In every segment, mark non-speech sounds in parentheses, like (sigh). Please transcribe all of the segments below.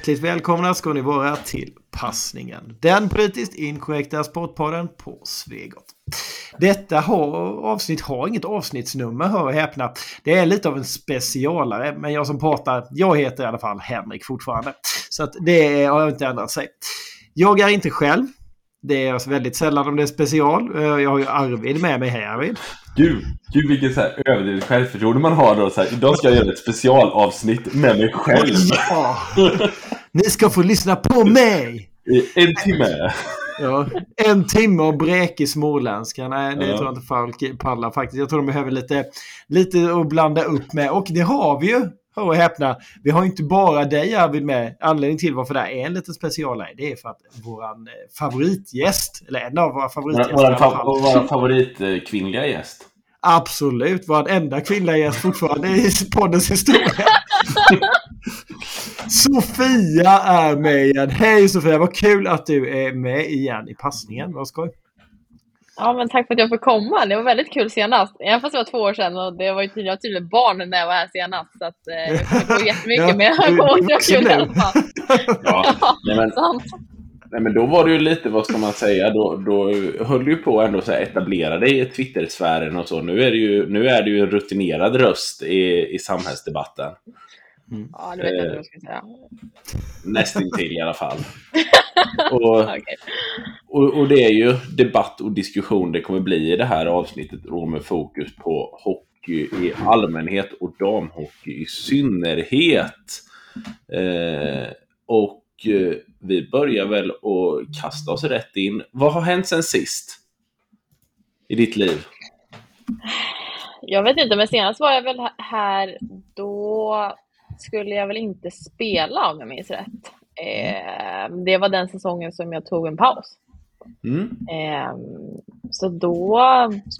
Hjärtligt välkomna ska ni vara till Passningen. Den politiskt inkorrekta sportpodden på Svegot. Detta har, avsnitt har inget avsnittsnummer, hör och häpna. Det är lite av en specialare, men jag som pratar, jag heter i alla fall Henrik fortfarande. Så att det har inte ändrat sig. Jag är inte själv. Det är alltså väldigt sällan om det är special. Eh, jag har ju Arvid med mig. Hej Arvid! Gud, gud vilket så här överdrivet självförtroende man har då. Så här, idag ska jag göra ett specialavsnitt med mig själv. Ja! Ni ska få lyssna på mig! I en timme. Ja, en timme och bräkig småländska. Nej, det Ja. tror jag inte folk pallar faktiskt. Jag tror de behöver lite, lite att blanda upp med. Och det har vi ju. Hör och häpna. Vi har inte bara dig Arvid med. Anledningen till varför det här är en liten specialare det är för att våran eh, favoritgäst, eller en av våra favoritgäster Vår, vår favoritkvinnliga gäst. Absolut, vår enda kvinnliga gäst fortfarande i poddens historia. (laughs) Sofia är med igen. Hej Sofia, vad kul att du är med igen i passningen. Vad skoj. Ja, men tack för att jag får komma. Det var väldigt kul senast. Även fast det var två år sedan och det var ju tydligen, jag var tydligen barn när jag var här senast. Så att, eh, jag kommer jättemycket, Ja, men jag du- kommer ihåg du att det var kul i alla fall. Ja, nej, men, (laughs) Sant. Nej, men då var det ju lite, vad ska man säga, då, då höll du ju på ändå så här etablera dig i Twitter-sfären och så. Nu är, det ju, nu är du ju en rutinerad röst i, i samhällsdebatten. Ja, det vet jag inte vad jag ska säga. Nästintill i alla fall. (laughs) Och, Okej. Och, och det är ju debatt och diskussion det kommer bli i det här avsnittet då med fokus på hockey i allmänhet och damhockey i synnerhet. Eh, och eh, vi börjar väl att kasta oss rätt in. Vad har hänt sen sist? I ditt liv? Jag vet inte, men senast var jag väl här, då skulle jag väl inte spela om jag minns rätt. Eh, det var den säsongen som jag tog en paus. Mm. Eh, så då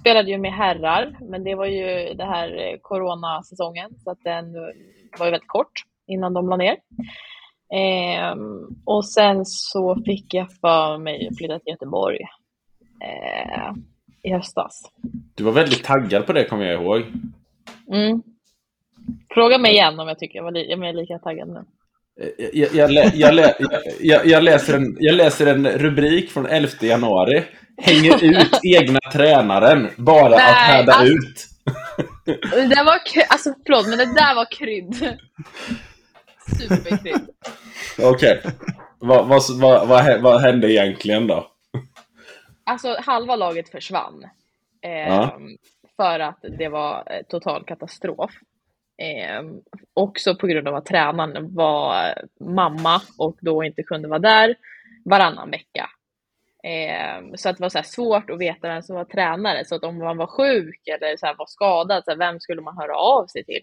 spelade jag med herrar, men det var ju det här eh, coronasäsongen, så att den var ju väldigt kort innan de la ner. Eh, och sen så fick jag för mig att flytta till Göteborg eh, i höstas. Du var väldigt taggad på det kommer jag ihåg. Mm. Fråga mig igen om jag tycker jag var li- jag är lika taggad nu. Jag, jag, lä, jag, lä, jag, jag, läser en, jag läser en rubrik från 11 januari. Hänger ut (laughs) egna tränaren bara att Nej, härda alltså- ut. Det där var alltså förlåt, men det där var krydd. (laughs) Superkrydd. Okej. Vad, vad, vad, vad, vad hände egentligen då? Alltså halva laget försvann. Eh, Ja. För att det var eh, total katastrof. Eh, också på grund av att tränaren var mamma och då inte kunde vara där varannan vecka. Eh, så att det var så svårt att veta vem som var tränare. Så att om man var sjuk eller så var skadad, så vem skulle man höra av sig till?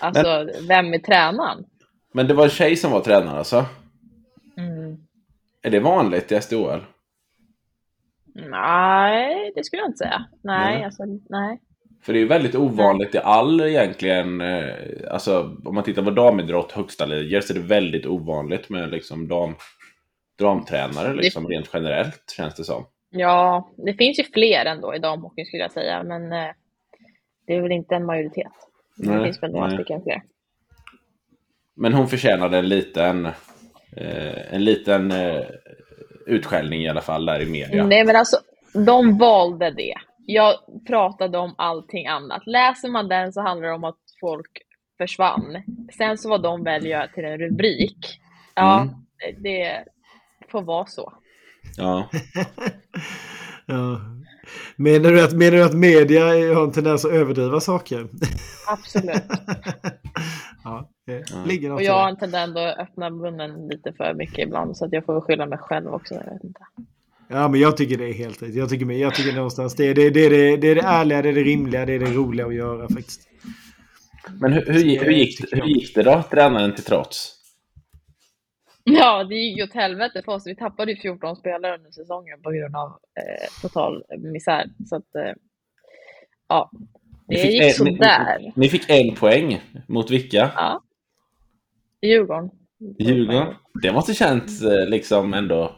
Alltså, vem är tränaren? Men det var en tjej som var tränare alltså? Mm. Är det vanligt i SDHL? Nej, det skulle jag inte säga. Nej, Nej. alltså nej. För det är ju väldigt ovanligt i all egentligen, eh, alltså om man tittar på damidrott högsta ligor så är det väldigt ovanligt med liksom dam, damtränare liksom rent generellt känns det som. Ja, det finns ju fler ändå i damhockeyn skulle jag säga, men eh, det är väl inte en majoritet. det Nej, finns väl några nej. stycken fler. Men hon förtjänade en liten, eh, en liten eh, utskällning i alla fall där i media. Nej, men alltså, de valde det. Jag pratade om allting annat. Läser man den så handlar det om att folk försvann. Sen så vad de väljer till en rubrik, ja, Mm. det, får vara så. Ja. (laughs) Ja. Menar, du att, menar du att media har en tendens att överdriva saker? Absolut. (laughs) ja, det Ja. ligger Och jag har en tendens att öppna munnen lite för mycket ibland, så att jag får skylla mig själv också. Jag vet inte. Ja, men jag tycker det är helt rätt. Jag tycker, jag tycker någonstans det är det, det, är det, det är det ärliga, det är det rimliga, det är det roliga att göra faktiskt. Men hur, hur, gick- hur, gick, hur gick det då, tränaren till trots? Ja, det gick ju åt helvete för oss. Vi tappade ju 14 spelare under säsongen på grund av eh, total misär. Så att, eh, ja, Ni det fick gick en- sådär. Ni fick en poäng. Mot vilka? Ja. Djurgården. Djurgården. Det måste känts eh, liksom ändå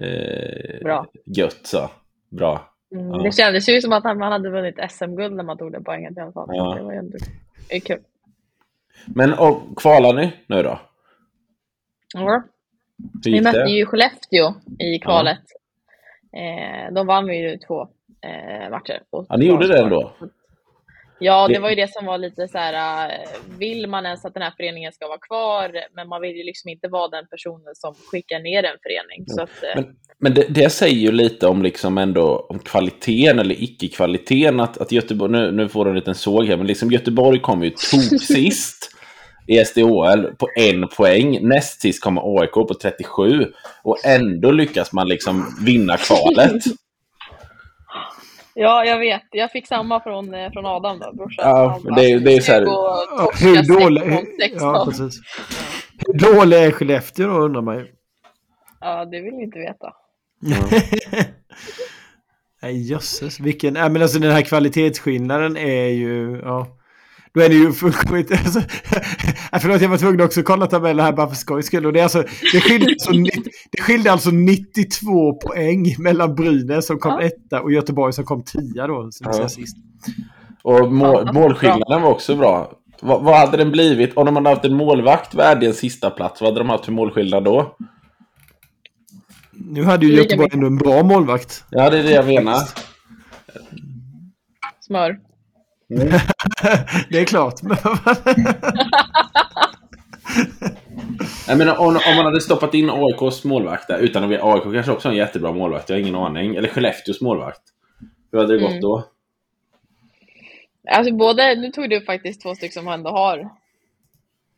eh, Bra. gött så. Bra. Mm, Ja. Det kändes ju som att man hade vunnit SM-guld när man tog det poänget i alla fall. Ja. Det var ju ändå det är kul. Men och, kvalar ni nu då? Ja. Vi mötte ju Skellefteå i kvalet. Eh, de vann vi ju två eh, matcher. Och Ja, ni gjorde det ändå? Ja, det var ju det som var lite så här, eh, vill man ens att den här föreningen ska vara kvar, men man vill ju liksom inte vara den personen som skickar ner en förening. Så att, eh, Men, men det, det säger ju lite om liksom ändå om kvaliteten eller icke-kvaliteten. Att, att Göteborg, nu, nu får du en liten såg här, men liksom Göteborg kom ju (laughs) tok sist i SDHL på en poäng. Näst sist kommer AIK på 37 och ändå lyckas man liksom vinna kvalet. (laughs) ja, jag vet. Jag fick samma från, eh, från Adam då, brorsan. Ja, bara, det är- det är så här- 20 och Ja, torska hur dålig... från 16. Ja, precis. Hur dålig är Skellefteå då undrar man ju. Ja, det vill vi inte veta. (laughs) Nej jösses, vilken... Nej men alltså den här kvalitetsskillnaden är ju... Ja. Då är det ju fullkomligt... (laughs) Alltså, nej, (laughs) förlåt, jag var tvungen också att kolla tabellen här bara för skojs skull. Och det, är alltså, det, skilde alltså, det skilde alltså 92 poäng mellan Brynäs som kom Ja. etta och Göteborg som kom tia då. Som Ja. sist. Och må, Ja, målskillnaden var också bra. Vad, vad hade den blivit om de hade haft en målvakt värdig en sista plats? Vad hade de haft för målskillnad då? Nu hade ju Göteborg ändå en bra målvakt. Ja, det är det jag menar. Smör. (laughs) det är klart. (laughs) Jag menar, om, om man hade stoppat in AIKs målvakt där, utan att vi, AIK kanske också har en jättebra målvakt, jag har ingen aning. Eller Skellefteås målvakt. Hur hade det gått Mm. då? Alltså både, nu tog du faktiskt två stycken som ändå har bra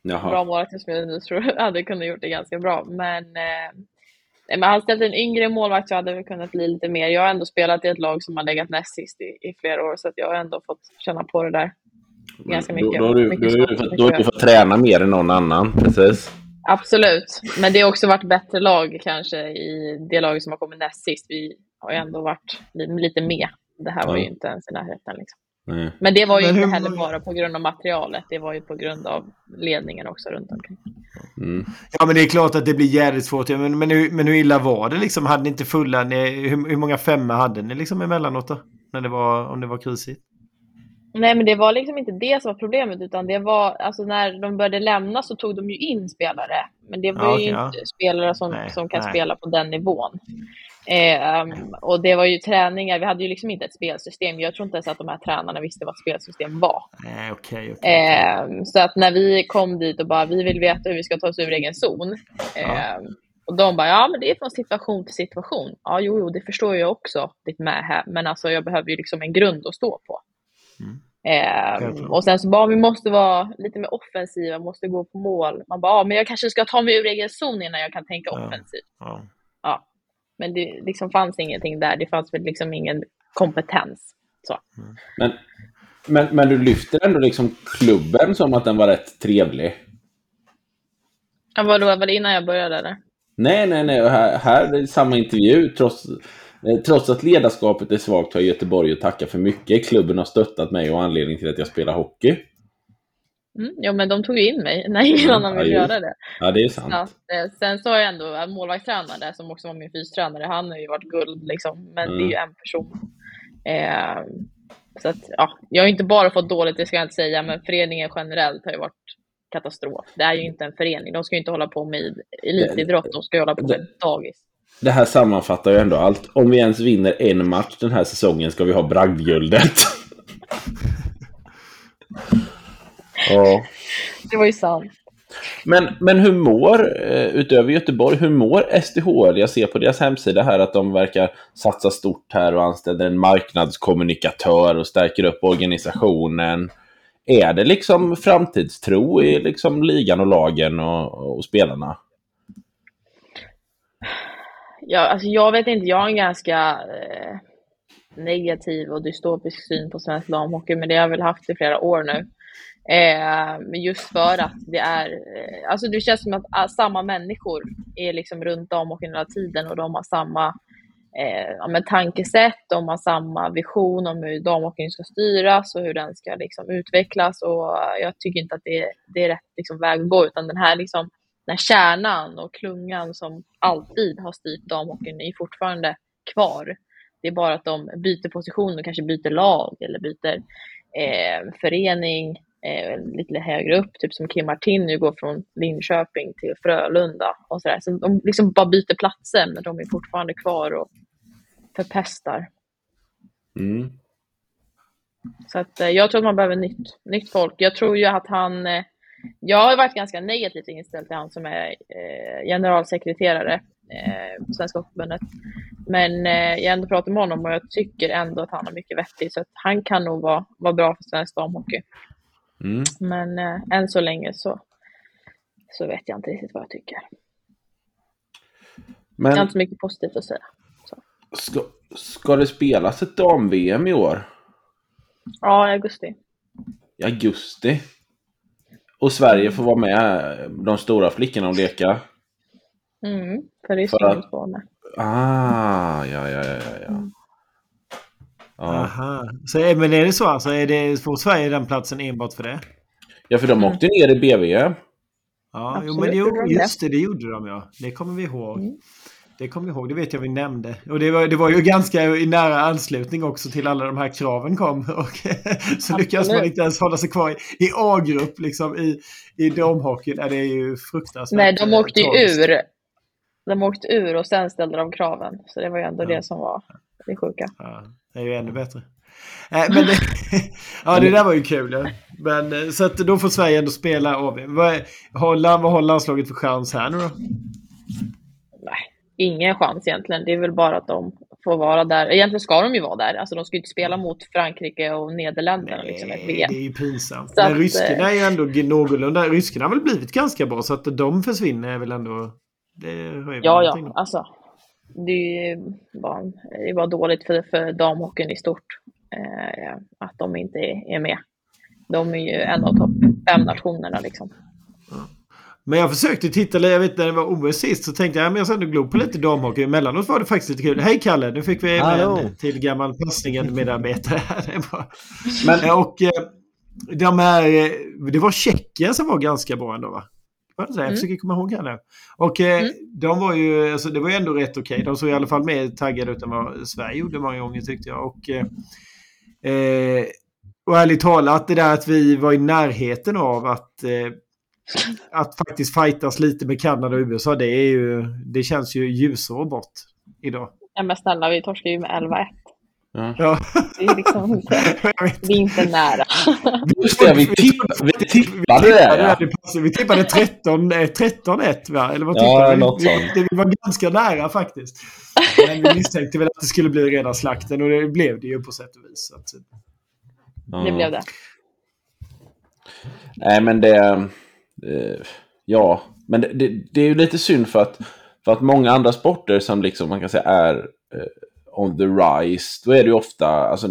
Jaha. målvakter som jag ändå tror (laughs) hade kunnat gjort det ganska bra. Men, eh, men hade ställt en yngre målvakt så hade det kunnat bli lite mer. Jag har ändå spelat i ett lag som har legat näst sist i, i flera år så jag har ändå fått känna på det där. ganska mycket. då, du, Mycket då, har du, fått- mycket då har du fått träna mer än någon annan. Precis. Absolut, men det har också varit bättre lag kanske i det laget som har kommit näst sist. Vi har ju ändå varit li- lite med. Det här var ju inte ens i närheten. Liksom. Nej. Men det var ju Men inte hur heller bara på grund av materialet. Det var ju på grund av ledningen också runt omkring. Mm. Ja men det är klart att det blir jävligt svårt. Men, men, hur, men hur illa var det liksom? Hade ni inte fulla? Ni, hur, hur många femmor hade ni liksom emellanåt då? När det var, om det var krisigt? Nej, men det var liksom inte det som var problemet, utan det var alltså när de började lämna så tog de ju in spelare. Men det var Ja, ju okej, inte ja. spelare som, Nej, som kan nej. spela på den nivån. Eh, och det var ju träningar, vi hade ju liksom inte ett spelsystem. Jag tror inte ens att de här tränarna visste vad ett spelsystem var. Nej okej. okej. Eh, så att när vi kom dit och bara, vi vill veta hur vi ska ta oss ur egen zon. Eh, Och de bara, ja men det är från situation till situation. Ja, jo, jo, det förstår jag också, ditt med här. Men alltså jag behöver ju liksom en grund att stå på. Mm. Eh, och sen så bara, vi måste vara lite mer offensiva, måste gå på mål. Man bara, ja, men jag kanske ska ta mig ur egen zon innan jag kan tänka Ja. offensivt. Ja. Men det liksom fanns ingenting där, det fanns väl liksom ingen kompetens. Så. Men, men, men du lyfter ändå liksom klubben som att den var rätt trevlig. Ja, vadå, var det innan jag började eller? Nej, nej, nej. Här, här är samma intervju. Trots, eh, trots att ledarskapet är svagt har Göteborg att tacka för mycket. Klubben har stöttat mig och anledning till att jag spelar hockey. Mm, ja, men de tog ju in mig (laughs) när ingen Mm, annan ville ja, göra det. Ja, det är Så sant. att, eh, sen så har jag ändå en målvaktstränare som också var min fystränare. Han har ju varit guld liksom, men det är ju en person. Eh, så att, ja, jag har inte bara fått dåligt, det ska jag inte säga, men föreningen generellt har ju varit katastrof. Det är ju inte en förening. De ska ju inte hålla på med elitidrott, de ska ju hålla på med dagis. Det här sammanfattar ju ändå allt. Om vi ens vinner en match den här säsongen ska vi ha bragdguldet. (laughs) ja. Det var ju sant. Men, men hur mår, eh, utöver Göteborg, hur mår SDHL? Jag ser på deras hemsida här att de verkar satsa stort här och anställer en marknadskommunikatör och stärker upp organisationen. Är det liksom framtidstro i liksom ligan och lagen och, och spelarna? Ja, alltså jag vet inte, jag har en ganska eh, negativ och dystopisk syn på svensk damhockey, men det har jag väl haft i flera år nu. Eh, just för att det är, eh, alltså det känns som att ah, samma människor är liksom runt damhockeyn hela tiden och de har samma eh, ja, men tankesätt, de har samma vision om hur damhockeyn ska styras och hur den ska liksom utvecklas och jag tycker inte att det, det är rätt liksom väg att gå utan den här liksom den här kärnan och klungan som alltid har styrt damhockeyn är fortfarande kvar. Det är bara att de byter position och kanske byter lag eller byter eh, förening eh, lite högre upp, typ som Kim Martin nu går från Linköping till Frölunda och sådär. Så de liksom bara byter platser, men de är fortfarande kvar och förpestar. Mm. Så att, eh, jag tror att man behöver nytt, nytt folk. Jag tror ju att han... Eh, jag har varit ganska negativt inställd till han som är eh, generalsekreterare eh, på Svenska Hockeyförbundet. Men eh, jag har ändå pratat med honom och jag tycker ändå att han är mycket vettig. Så att han kan nog vara, vara bra för svensk damhockey. Mm. Men eh, än så länge så, så vet jag inte riktigt vad jag tycker. Jag har Men inte så mycket positivt att säga. ska, ska det spelas ett dam-VM i år? Ja, i augusti. I augusti? Och Sverige får vara med de stora flickorna och leka? Mm, för Ryssland att- får med. Ah, ja, ja, ja, ja, ja. Aha. Så, är- men är det så alltså? Är det, får Sverige den platsen enbart för det? ja för de åkte ner i BVM. Ja, jo, men det jo, just det, det gjorde de ja. Det kommer vi ihåg. Mm. Det kommer vi ihåg, det vet jag vi nämnde. Och det var, det var ju ganska i nära anslutning också till alla de här kraven kom. (laughs) Och så lyckas man inte ens hålla sig kvar i, i A-grupp liksom i, i damhockeyn. Ja, det är ju fruktansvärt. Nej, de eh, åkte ju ur. De åkte ur och sen ställde de kraven. Så det var ju ändå Ja. det som var det sjuka. Ja, det är ju ännu bättre. Äh, men det, (laughs) (laughs) ja, det där var ju kul. Ja. Men, eh, så att då får Sverige ändå spela AV. Vad, har, vad har landslaget för chans här nu då? Nej, ingen chans egentligen. Det är väl bara att de får vara där. Egentligen ska de ju vara där. Alltså de ska ju inte spela mot Frankrike och Nederländerna liksom ett Nej, VM. det är ju pinsamt. Så Men att, ryskorna är ju ändå någorlunda. Ryskorna har väl blivit ganska bra så att de försvinner är väl ändå... Det höjer väl Ja, ja, alltså. Det bara, det bara dåligt för, för damhockeyn i stort. Eh, att de inte är, är med. De är ju en av topp fem nationerna liksom. Men jag försökte titta, jag vet när det var OS sist så tänkte jag men jag ska ändå glo på lite damhockey. Emellanåt var det faktiskt lite kul. Hej Kalle, nu fick vi Hallå. en till gammal passningen medarbetare här. Det var- Men Och eh, de här, eh, det var Tjeckien som var ganska bra ändå va? Var det så? Jag Mm. försöker komma ihåg här nu. Och eh, Mm. de var ju, alltså det var ju ändå rätt okej. De såg i alla fall mer taggade ut än vad Sverige gjorde många gånger tyckte jag. Och, eh, eh, och ärligt talat, det där att vi var i närheten av att, eh, att faktiskt fightas lite med Kanada och USA, det, är ju, det känns ju ljusår bort idag. Ja, men snälla, vi torskar ju med 11-1. Ja. Ja, Det är liksom (laughs) det är inte nära. Just det, vi, tipp, vi tippade det. Ja. vi tippade 13, eh, 13-1 va? Eller vad Ja, tippade vi? något vi? Det, vi var ganska nära faktiskt. Men vi misstänkte väl att det skulle bli rena slakten och det blev det ju på sätt och vis. Så att, Det blev det. Nej, men det... Eh, ja, men det, det, det är ju lite synd för att, för att många andra sporter som liksom man kan säga är eh, on the rise, då är det ju ofta, alltså,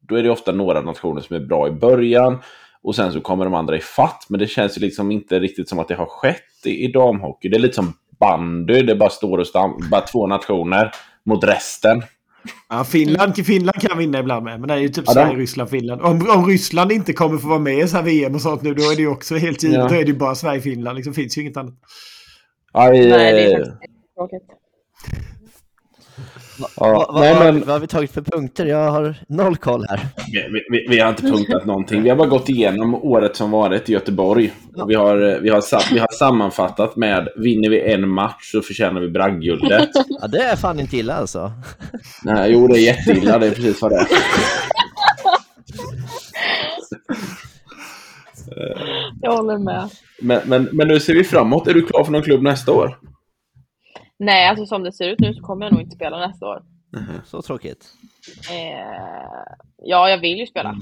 då är det ofta några nationer som är bra i början och sen så kommer de andra i fatt. Men det känns ju liksom inte riktigt som att det har skett i, i damhockey. Det är lite som bandy, det bara står och stam, bara två nationer mot resten. ja, Finland, Finland kan vinna ibland med, men det är ju typ Ja, Sverige, Ryssland, Finland. Om, om Ryssland inte kommer få vara med i så här VM och sånt nu, då är det ju också helt givet. Ja. Då är det ju bara Sverige, Finland. Liksom, finns ju inget annat. Ja, vi, Nej, det är faktiskt tråkigt. Va, Ja, va, va, nej, men- Vad har vi tagit för punkter? Jag har noll koll här. Vi, vi, vi har inte punktat någonting. Vi har bara gått igenom året som varit i Göteborg. Vi, har, vi, har, vi har sammanfattat med vinner vi en match så förtjänar vi bragdguldet. (laughs) Ja, det är fan inte illa alltså. Nej, jo, det är jätteilla. Det är precis vad det är. Jag håller med. Men, men, men nu ser vi framåt. Är du klar för någon klubb nästa år? Nej, alltså som det ser ut nu så kommer jag nog inte spela nästa år. Så tråkigt. Eh, ja, jag vill ju spela.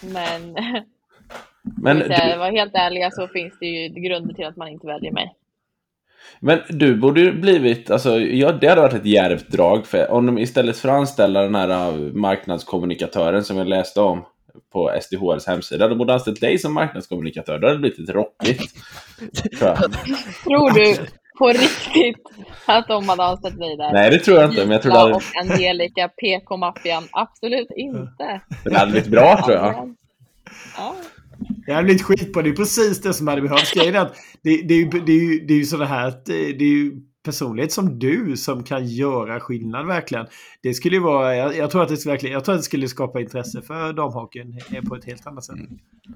Men (laughs) Men om jag ska du, vara helt ärliga så finns det ju grunder till att man inte väljer mig. men du borde ju blivit... Alltså, ja, det hade varit ett djärvt drag. För om de istället för att anställa den här uh, marknadskommunikatören som jag läste om på SDHRs hemsida, de borde anställt dig som marknadskommunikatör. Då hade det blivit lite rockigt. (laughs) Tror du på riktigt att de hade anställt mig där? Nej, det tror jag inte. Men jag tror det hade, och Angelica PK-maffian? Absolut inte. det hade blivit bra, tror jag. Ja. Det hade blivit skitbra. Det är precis det som hade behövts. Grejen är att det, det, är ju, det, är ju, det är ju sådana här... att Det det är ju personlighet som du som kan göra skillnad verkligen. Det skulle ju vara, jag, jag tror att det verkligen, jag tror att det skulle skapa intresse för damhockeyn på ett helt annat sätt.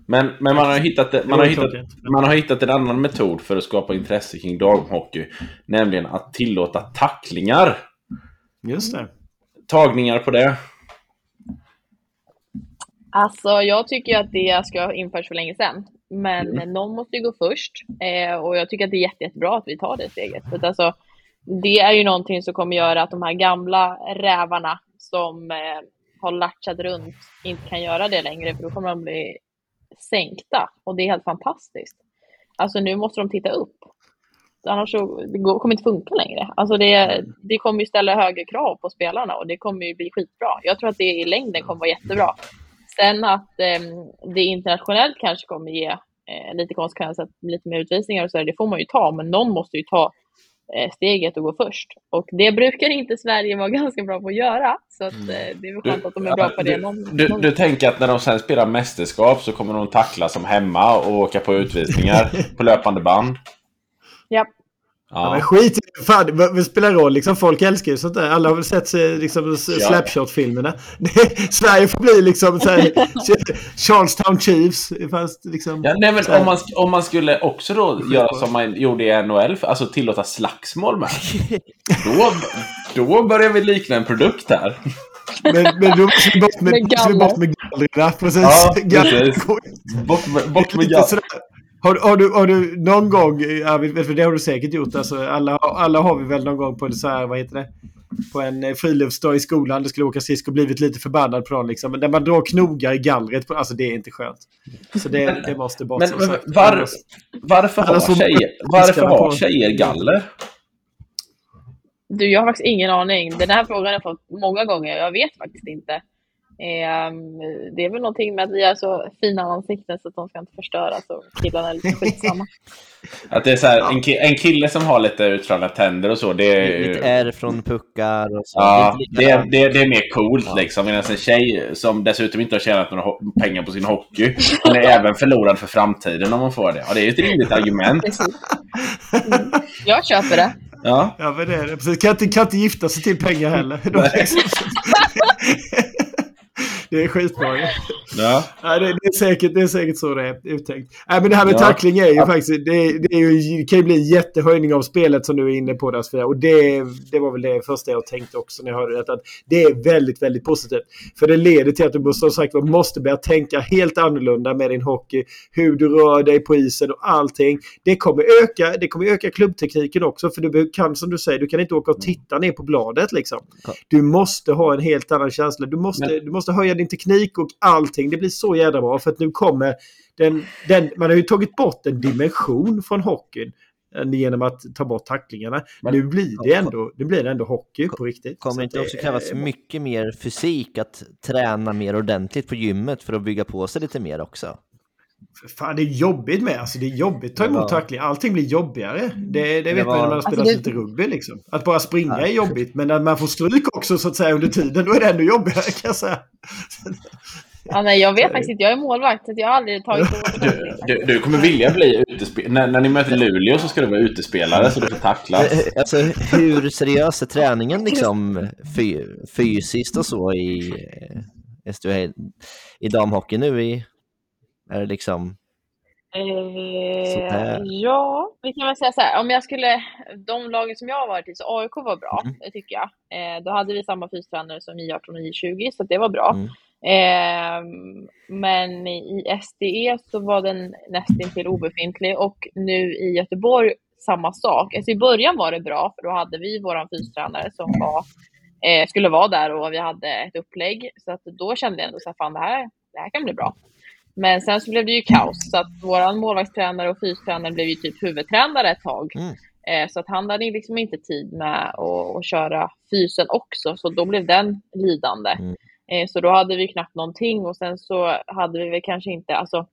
Men, men man, har hittat, man, har hittat, man har hittat en annan metod för att skapa intresse kring damhockey. Nämligen att tillåta tacklingar. Just det. Tagningar på det? Alltså, jag tycker att det ska ha införts för länge sedan. Men mm. någon måste ju gå först. Eh, och jag tycker att det är jätte, jättebra att vi tar det steget. För att alltså, det är ju någonting som kommer göra att de här gamla rävarna som eh, har latchat runt inte kan göra det längre. För då kommer de bli sänkta. Och det är helt fantastiskt. Alltså nu måste de titta upp. Annars så, det går, kommer inte funka längre. Alltså det, det kommer ju ställa högre krav på spelarna och det kommer ju bli skitbra. Jag tror att det i längden kommer vara jättebra. Sen att eh, det internationellt kanske kommer ge eh, lite konsekvenser, lite mer utvisningar och så, det får man ju ta, men någon måste ju ta eh, steget och gå först. Och det brukar inte Sverige vara (laughs) ganska bra på att göra, så att, mm. eh, det är väl skönt att de är bra på det. Någon, du, någon... du, tänker att när de sen spelar mästerskap så kommer de tackla som hemma och åka på utvisningar (laughs) på löpande band? Ja. Ja. ja men skit i fan, vad spelar roll liksom? Folk älskar ju sånt där. Alla har väl sett liksom, Slapshot-filmerna. (laughs) Sverige får bli liksom så här, (laughs) Charlestown Chiefs. Fast liksom... Ja, nej, men om, man, om man skulle också då göra som man gjorde i NHL, alltså tillåta slagsmål med. (laughs) Då, då börjar vi likna en produkt här. Men, men då måste vi bort med, med gallerna. Precis. Ja, precis. Bort med, bort med gallerna. Har, har, du, har du någon gång, för det har du säkert gjort, alltså, alla, alla har vi väl någon gång på en så här, vad heter det? På en eh, friluftsdag i skolan, det skulle åka skridskor och blivit lite förbannad på dem liksom. Men när man drar knogar i gallret, på, alltså det är inte skönt. Så det, det måste bort. Men, men var, varför har tjejer, varför har tjejer galler? Du, jag har faktiskt ingen aning. Den här frågan har jag fått många gånger. Jag vet faktiskt inte. Ehm, det är väl någonting med att vi har så fina ansikten så att de ska inte förstöras och killarna är lite (laughs) skitsamma. att det är så här, en, ki en kille som har lite utslagna tänder och så. Det är, lite ärr från puckar och så. Ja, det är, det, är, det är mer coolt ja. liksom. Medan en tjej som dessutom inte har tjänat några pengar på sin hockey, hon är även förlorad för framtiden om hon får det. Och det är ju ett rimligt argument. (laughs) Mm. Jag köper det. Ja. ja, men det är det. Precis. Kan inte, kan inte gifta sig till pengar heller. (laughs) det är skitbra. Ja. (laughs) ja det, det, är säkert, det är säkert så det är uttänkt. Nej, men det här med ja. tackling är ju ja. faktiskt... Det, det, är ju, det kan ju bli en jättehöjning av spelet som du är inne på där Sofia. Och det, det var väl det första jag tänkte också när jag hörde det. Att det är väldigt, väldigt positivt. För det leder till att du som sagt måste börja tänka helt annorlunda med din hockey. Hur du rör dig på isen och allting. Det kommer öka, det kommer öka klubbtekniken också. För du kan, som du säger, du kan inte åka och titta ner på bladet liksom. Du måste ha en helt annan känsla. Du måste, men... du måste höja din teknik och allting. Det blir så jävla bra för att nu kommer den, den man har ju tagit bort en dimension från hockeyn eh, genom att ta bort tacklingarna. Men, nu blir det ändå, nu blir det ändå hockey på riktigt. Kommer det inte också krävas mycket mer fysik att träna mer ordentligt på gymmet för att bygga på sig lite mer också? Fan, det är jobbigt med. Alltså, det är jobbigt att ta emot tackling. Allting blir jobbigare. Det, det vet man när man har spelat alltså, lite rugby. Liksom. Att bara springa ja. är jobbigt. Men när man får stryk också så att säga under tiden, då är det ännu jobbigare kan jag säga. Ja, nej, jag vet faktiskt inte. Jag är målvakt, så jag har aldrig tagit (laughs) emot du, du, du kommer vilja bli utespelare. När, när ni möter Luleå så ska du vara utespelare så du får tacklas. Eh, eh, alltså, hur seriös är träningen liksom fysiskt och så i, eh, i damhockey nu i är det liksom... Eh, ja, vi kan väl säga så här. Om jag skulle, de lagen som jag har varit i, så AIK var bra, mm. det tycker jag. Eh, då hade vi samma fystränare som I18 och I20, så det var bra. Mm. Eh, men i SDE så var den nästintill obefintlig och nu i Göteborg samma sak. Alltså I början var det bra, för då hade vi vår fystränare som var, eh, skulle vara där och vi hade ett upplägg. Så att då kände jag ändå så här, fan det här, det här kan bli bra. Men sen så blev det ju kaos, så att vår målvaktstränare och fystränare blev ju typ huvudtränare ett tag. Mm. Eh, så att han hade liksom inte tid med att, köra fysen också, så då blev den lidande. Mm. Eh, så då hade vi knappt någonting och sen så hade vi väl kanske inte, alltså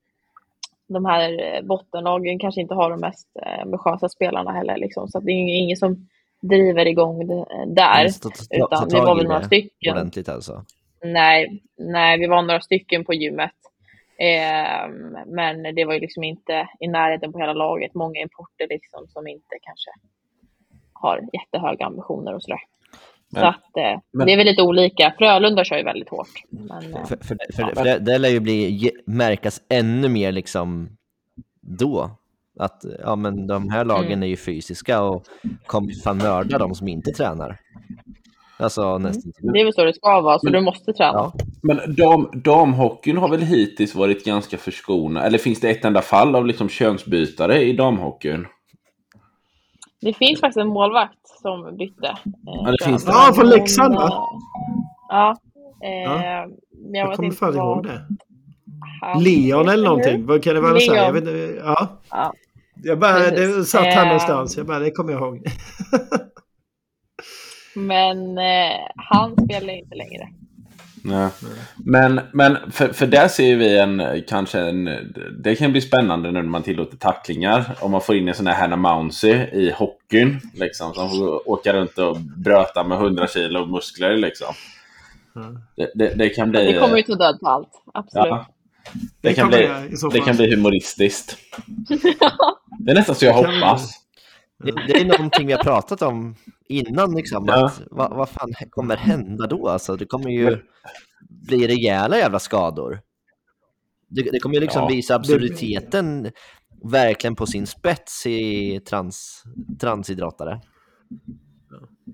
de här bottenlagen kanske inte har de mest eh, ambitiösa spelarna heller liksom. Så det är ingen som driver igång det där. utan vi var väl några stycken. Ordentligt alltså? Nej, nej, vi var några stycken på gymmet. Eh, men det var ju liksom inte i närheten på hela laget. Många importer liksom som inte kanske har jättehöga ambitioner och sådär. Men- så att eh, men- det är väl lite olika. Frölunda kör ju väldigt hårt. Men, eh, För, för, för, för det, det lär ju bli, märkas ännu mer liksom då. Att ja, men de här lagen Mm. är ju fysiska och kommer fan mörda de som inte tränar. Alltså nästan. det är väl så det ska vara, så Men- du måste träna. Ja. Men dam, damhockeyn har väl hittills varit ganska förskonad? Eller finns det ett enda fall av liksom könsbytare i damhockeyn? Det finns faktiskt en målvakt som bytte. Eh, Ja, det kön. finns det. Ja, från Leksand, va? eh, Ja. Eh, Ja. men Jag, Jag kommer inte fan vad ihåg det. han Leon eller någonting. Vad kan det vara? Så här? Jag vet, Leon. inte, ja. Ja. Jag bara, det satt här Eh, någonstans. Jag bara, det kommer jag ihåg. (laughs) Men eh, han spelar inte längre. Nej. Men, men för, för där ser vi en, kanske en, det kan bli spännande nu när man tillåter tacklingar. Om man får in en sån här Hannah Mounsey i hockeyn. Liksom, som får åka runt och bröta med 100 kilo muskler. Liksom. Det, det, det kan bli... Det kommer ju ta död på allt. Absolut. ja, det, Det kan kommer bli, det kan bli humoristiskt. (laughs) Det är nästan så jag kan hoppas. Det, det är någonting vi har pratat om innan. Liksom, Ja. att, vad, vad fan kommer hända då? Alltså, det kommer ju bli rejäla jävla skador. Det, det kommer ju liksom Ja, visa absurditeten verkligen på sin spets i trans, transidrottare.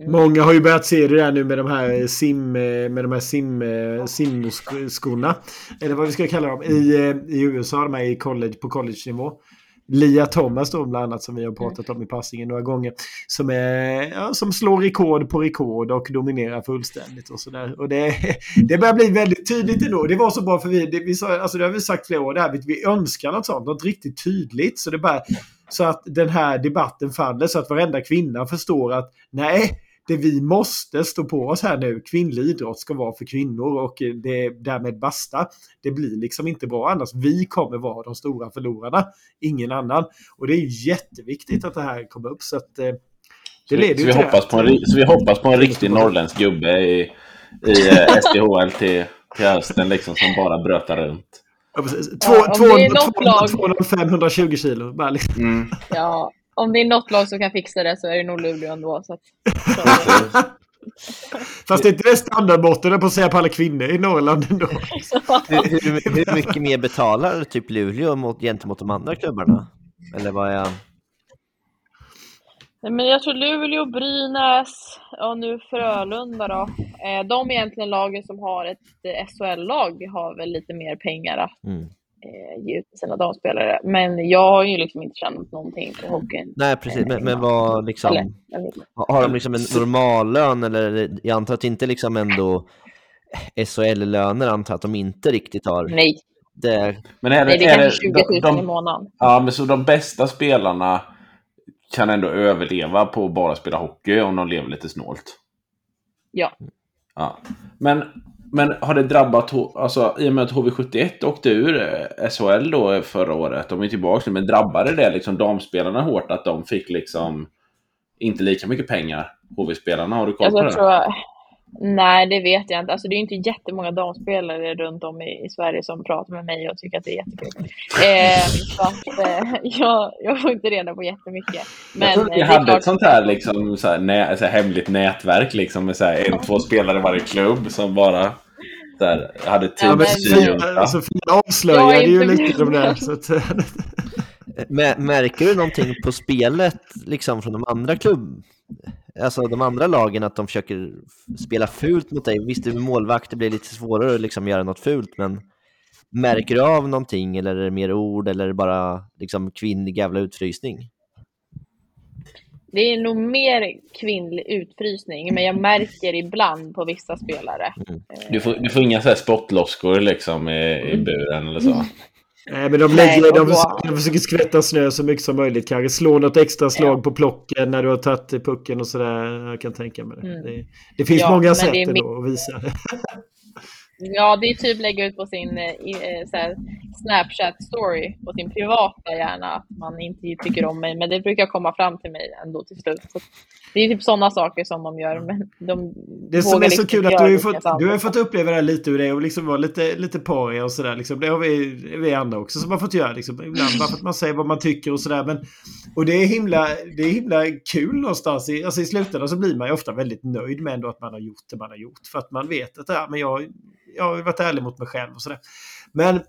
Många har ju börjat se det där nu med de här sim, med de här sim, simskorna. Eller vad vi ska kalla dem. I, eh, i USA, de här i college, på college-nivå. Lia Thomas då bland annat som vi har pratat om i passningen några gånger. Som, är, ja, som slår rekord på rekord och dominerar fullständigt och sådär. Och det, (laughs) det börjar bli väldigt tydligt ändå. Det var så bra för vi, det, vi sa, alltså det har vi sagt flera år, det här, vi, vi önskar något sånt, något riktigt tydligt. Så det bara, så att den här debatten faller så att varenda kvinna förstår att nej, det vi måste stå på oss här nu, kvinnlig idrott ska vara för kvinnor och det därmed basta. Det blir liksom inte bra annars. Vi kommer vara de stora förlorarna, ingen annan. Och det är ju jätteviktigt att det här kommer upp så att eh, det Så, leder så, vi hoppas på en, så vi hoppas på en riktig norrländsk gubbe i, i eh, SDHL till, till hösten liksom, som bara brötar runt. Ja, precis. Två, Ja, om två, det är något lag- 205, 120 kilo. Bara liksom. Mm. Ja, om det är något lag som kan fixa det så är det nog Luleå ändå. Så att, (laughs) Fast det är inte det standardmåttet på att säga på alla kvinnor i Norrland ändå. Hur, hur, hur mycket mer betalar typ Luleå mot, gentemot de andra klubbarna? Eller vad är... Nej, Men jag tror Luleå, Brynäs och nu Frölunda då. Eh, De är egentligen lagen som har ett eh, SHL-lag har väl lite mer pengar att Mm. Eh, ge ut sina damspelare. Men jag har ju liksom inte tjänat någonting på hockeyn. Nej, precis. Men, men vad liksom... Eller, jag. Har de liksom en normallön eller jag antar att inte liksom ändå SHL-löner antar att de inte riktigt har. Nej, Det, Men är, nej, det är är kanske 20 000 de, i de, månaden. Ja, men så de bästa spelarna kan ändå överleva på att bara spela hockey om de lever lite snålt. Ja. Ja. Men, men har det drabbat, alltså i och med att HV71 åkte ur eh, SHL då förra året, de är tillbaka nu, men drabbade det liksom damspelarna hårt att de fick liksom inte lika mycket pengar? HV-spelarna, har du koll Alltså, på jag det? Nej, det vet jag inte. Alltså, det är ju inte jättemånga damspelare runt om i, i Sverige som pratar med mig och tycker att det är jättekul. (laughs) Eh, så att, eh, (laughs) jag, jag får inte reda på jättemycket. Men jag trodde ni det är hade klart- ett sånt här, liksom, så här, nä, så här hemligt nätverk liksom, med så här, en, två spelare i varje klubb som bara så här, hade Ja, men- tidssynjunta. Alltså, avslöjade ju lite de där. med. Så att, (laughs) Mä- märker du någonting på spelet liksom från de andra klubb, alltså de andra lagen att de försöker spela fult mot dig? Visst, du är målvakt, det blir lite svårare att liksom göra något fult, men märker du av någonting eller är det mer ord eller är det bara liksom kvinnlig jävla utfrysning? Det är nog mer kvinnlig utfrysning, men jag märker ibland på vissa spelare. Du får, du får inga så här spottloskor liksom i, i buren eller så. (laughs) Nej, men de, Nej, lägger, de, och då- försöker, de försöker skvätta snö så mycket som möjligt kanske. Slå något extra slag på plocken när du har tagit pucken och sådär. Jag kan tänka mig det. Mm. Det, det finns Ja, många sätt ändå att visa det. (laughs) Ja, det är typ lägga ut på sin eh, eh Snapchat-story på sin privata gärna att man inte tycker om mig, men det brukar komma fram till mig ändå till slut. Så det är typ sådana saker som de gör, men de Det som är så liksom kul att du har, fått, du har fått uppleva det här lite ur det och liksom vara lite, lite paria och sådär. Liksom. Det har vi, vi andra också som har fått göra. Liksom. Ibland bara för att man säger vad man tycker och sådär. Och det är, himla, det är himla kul någonstans. I, alltså I slutändan så blir man ju ofta väldigt nöjd med ändå att man har gjort det man har gjort. För att man vet att ja, men jag, jag har varit ärlig mot mig själv och sådär. Men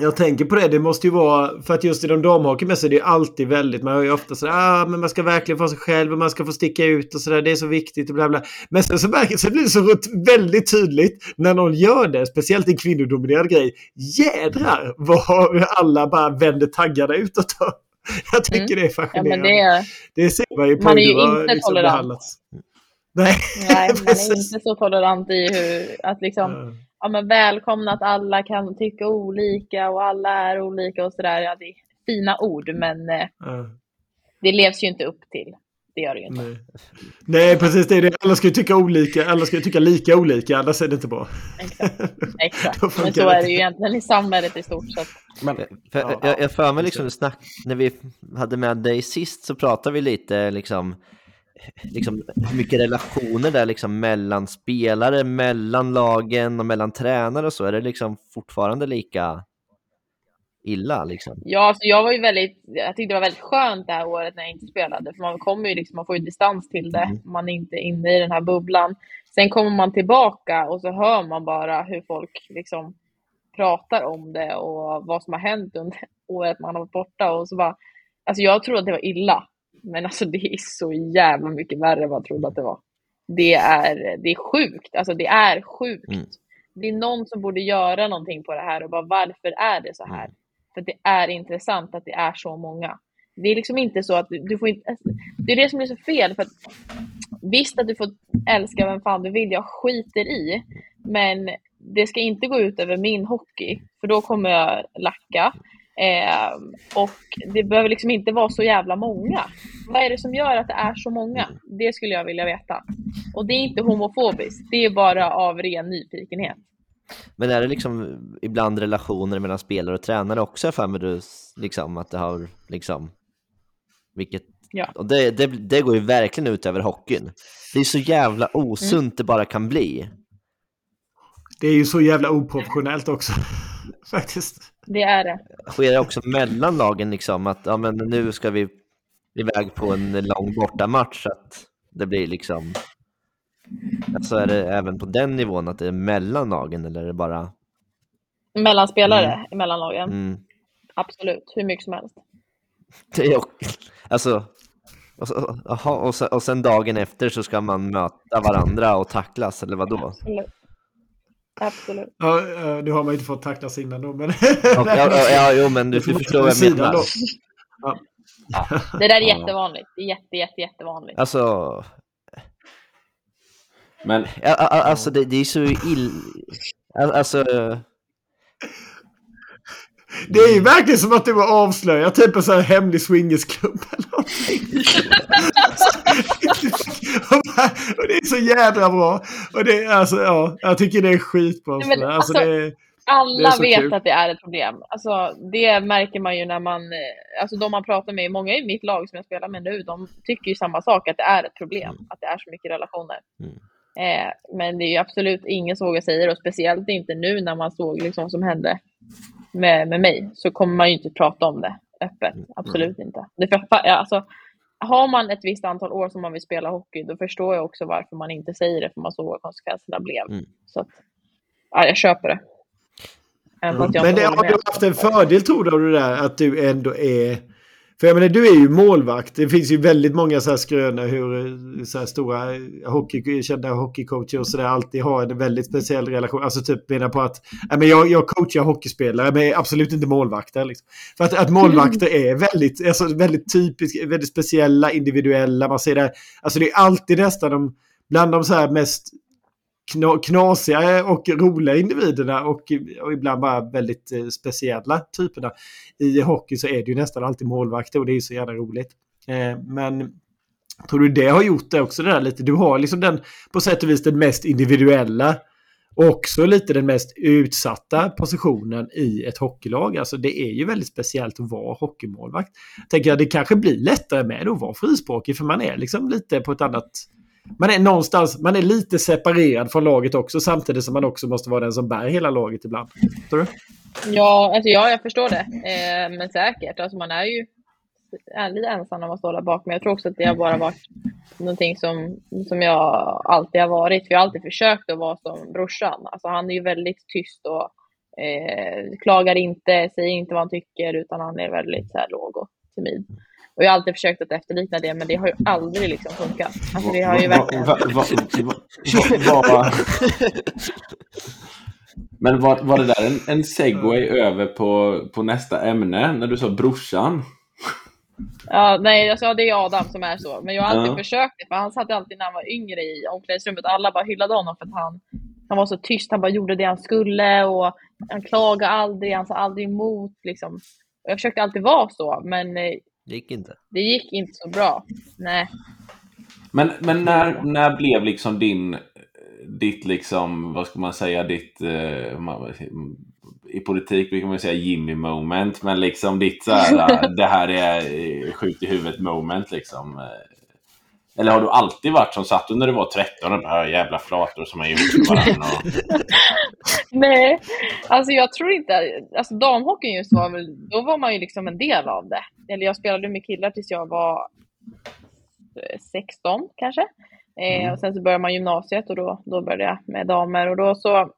jag tänker på det, det måste ju vara, för att just i de damhockeymässor är det alltid väldigt, man hör ju ofta sådär, ah, men man ska verkligen få sig själv och man ska få sticka ut och sådär, det är så viktigt och bla bla. Men sen så, märker, så blir det så väldigt tydligt när någon gör det, speciellt en kvinnodominerad grej. Jädrar vad alla bara vänder taggarna utåt. Jag tycker mm. det är fascinerande. Ja, det, det ser man ju på man är ju inte liksom tolerant. Behandlats. Nej, Nej (laughs) man är inte så tolerant i hur, att liksom, mm. ja, men välkomna att alla kan tycka olika och alla är olika och sådär. Ja, det är fina ord, men mm. det levs ju inte upp till. Det gör det ju inte. Nej, Nej precis. Det är det. Alla ska ju tycka olika, alla ska ju tycka lika olika, annars är det inte bra. Exakt. (laughs) Exakt. men så är det ju egentligen i samhället i stort sett. Men, för, ja, jag, jag för mig liksom, snack, när vi hade med dig sist så pratade vi lite liksom liksom, mycket relationer det är liksom mellan spelare, mellan lagen och mellan tränare och så? Är det liksom fortfarande lika illa liksom? Ja, alltså jag var ju väldigt, jag tyckte det var väldigt skönt det här året när jag inte spelade, för man kommer ju liksom, man får ju distans till det, mm. man är inte inne i den här bubblan. Sen kommer man tillbaka och så hör man bara hur folk liksom pratar om det och vad som har hänt under (laughs) året man har varit borta och så bara, alltså jag tror att det var illa men alltså det är så jävla mycket värre än vad jag trodde att det var. Det är, det är sjukt, alltså det är sjukt. Mm. Det är någon som borde göra någonting på det här och bara varför är det så här? Mm. För det är intressant att det är så många. Det är liksom inte så att du, du får inte, alltså, det är det som är så fel. För att, visst att du får älska vem fan du vill, jag skiter i. Men det ska inte gå ut över min hockey, för då kommer jag lacka. Eh, och det behöver liksom inte vara så jävla många. Vad är det som gör att det är så många? Det skulle jag vilja veta. Och det är inte homofobiskt, det är bara av ren nyfikenhet. Men är det liksom ibland relationer mellan spelare och tränare också för mig du liksom att det har liksom vilket ja. och det, det, det går ju verkligen ut över hockeyn. Det är så jävla osunt mm. det bara kan bli. Det är ju så jävla oprofessionellt också (laughs) faktiskt. Det är det. Sker det också mellan lagen liksom att ja, men nu ska vi iväg på en lång bortamatch att det blir liksom Alltså är det även på den nivån att det är mellan lagen eller är det bara Mellan spelare, mm. mellan lagen? Mm. Absolut, hur mycket som helst. Det är alltså och, så, aha, och, sen, och sen dagen efter så ska man möta varandra och tacklas eller vad då? Absolut. Absolut. Ja, nu har man inte fått tacklas innan då, men... ja, ja, ja, jo, men du, du förstår vad jag menar. Ja. Ja, (laughs) det där är jättevanligt. Det är jätte, jätte, jättevanligt. Alltså... Men... alltså, det, det är så ill... Alltså... Det är ju verkligen som att du var avslöjad, typ en sån här hemlig swingersklubb eller någonting. (laughs) och det är så jädra bra. Och det, alltså, ja, jag tycker det är skitbra. Nej, men, alltså, alltså, det, alla det vet kul. att det är ett problem. Alltså, det märker man ju när man, eh, alltså de man pratar med, många i mitt lag som jag spelar med nu, de tycker ju samma sak, att det är ett problem, mm. att det är så mycket relationer. Mm. Eh, men det är ju absolut ingen som vågar säga det, och speciellt inte nu när man såg liksom vad som hände med, med mig, så kommer man ju inte prata om det öppet. Mm. Absolut mm. inte. Det för, alltså, har man ett visst antal år som man vill spela hockey, då förstår jag också varför man inte säger det, för man såg vad konsekvenserna blev. Mm. Så att, ja, jag köper det. Mm. Men det, har du haft en fördel tror du av det där att du ändå är för jag menar, du är ju målvakt. Det finns ju väldigt många så här skrönor hur eh, så här stora hockey, kända hockeycoacher och sådär alltid har en väldigt speciell relation. Alltså typ menar på att ja, men jag, jag coachar hockeyspelare men absolut inte målvakter. Liksom. För att, att målvakter är väldigt, alltså, väldigt typiska, väldigt speciella, individuella. Man ser det, alltså det är alltid nästan de, bland de så här mest knasiga och roliga individerna och, och ibland bara väldigt eh, speciella typerna. I hockey så är det ju nästan alltid målvakter och det är så jävla roligt. Eh, men tror du det har gjort det också det där lite? Du har liksom den på sätt och vis den mest individuella och också lite den mest utsatta positionen i ett hockeylag. Alltså det är ju väldigt speciellt att vara hockeymålvakt. Tänker jag, det kanske blir lättare med att vara frispråkig för man är liksom lite på ett annat... Man är någonstans, man är lite separerad från laget också samtidigt som man också måste vara den som bär hela laget ibland. Tror du? Ja, alltså ja, jag förstår det. Eh, men säkert, alltså man är ju lite ensam när man står där bak. Men jag tror också att det har bara varit någonting som, som jag alltid har varit. För jag har alltid försökt att vara som brorsan. Alltså han är ju väldigt tyst och eh, klagar inte, säger inte vad han tycker, utan han är väldigt så här, låg och timid. Och jag har alltid försökt att efterlikna det, men det har ju aldrig liksom funkat. Alltså det har ju verkligen... Men var, var det där en, en segway över på, på nästa ämne, när du sa brorsan? Ja, nej, alltså, det är Adam som är så. Men jag har alltid ja. försökt det, för han satt alltid när han var yngre i omklädningsrummet. Alla bara hyllade honom för att han, han var så tyst. Han bara gjorde det han skulle och han klagade aldrig, han sa aldrig emot. Liksom. Jag försökte alltid vara så, men eh, det gick inte. Det gick inte så bra. Nej. Men, men när, när blev liksom din, ditt liksom, vad ska man säga, ditt eh, i politik brukar man säga Jimmy moment, men liksom ditt så här, (laughs) det här är sjukt i huvudet moment liksom. Eller har du alltid varit som satt när du var 13 och bara jävla flator som har gjort varandra? Och... (laughs) Nej, alltså jag tror inte, alltså damhockeyn just var väl, då var man ju liksom en del av det. Eller jag spelade med killar tills jag var 16 kanske. Eh, mm. och sen så började man gymnasiet och då, då började jag med damer och då så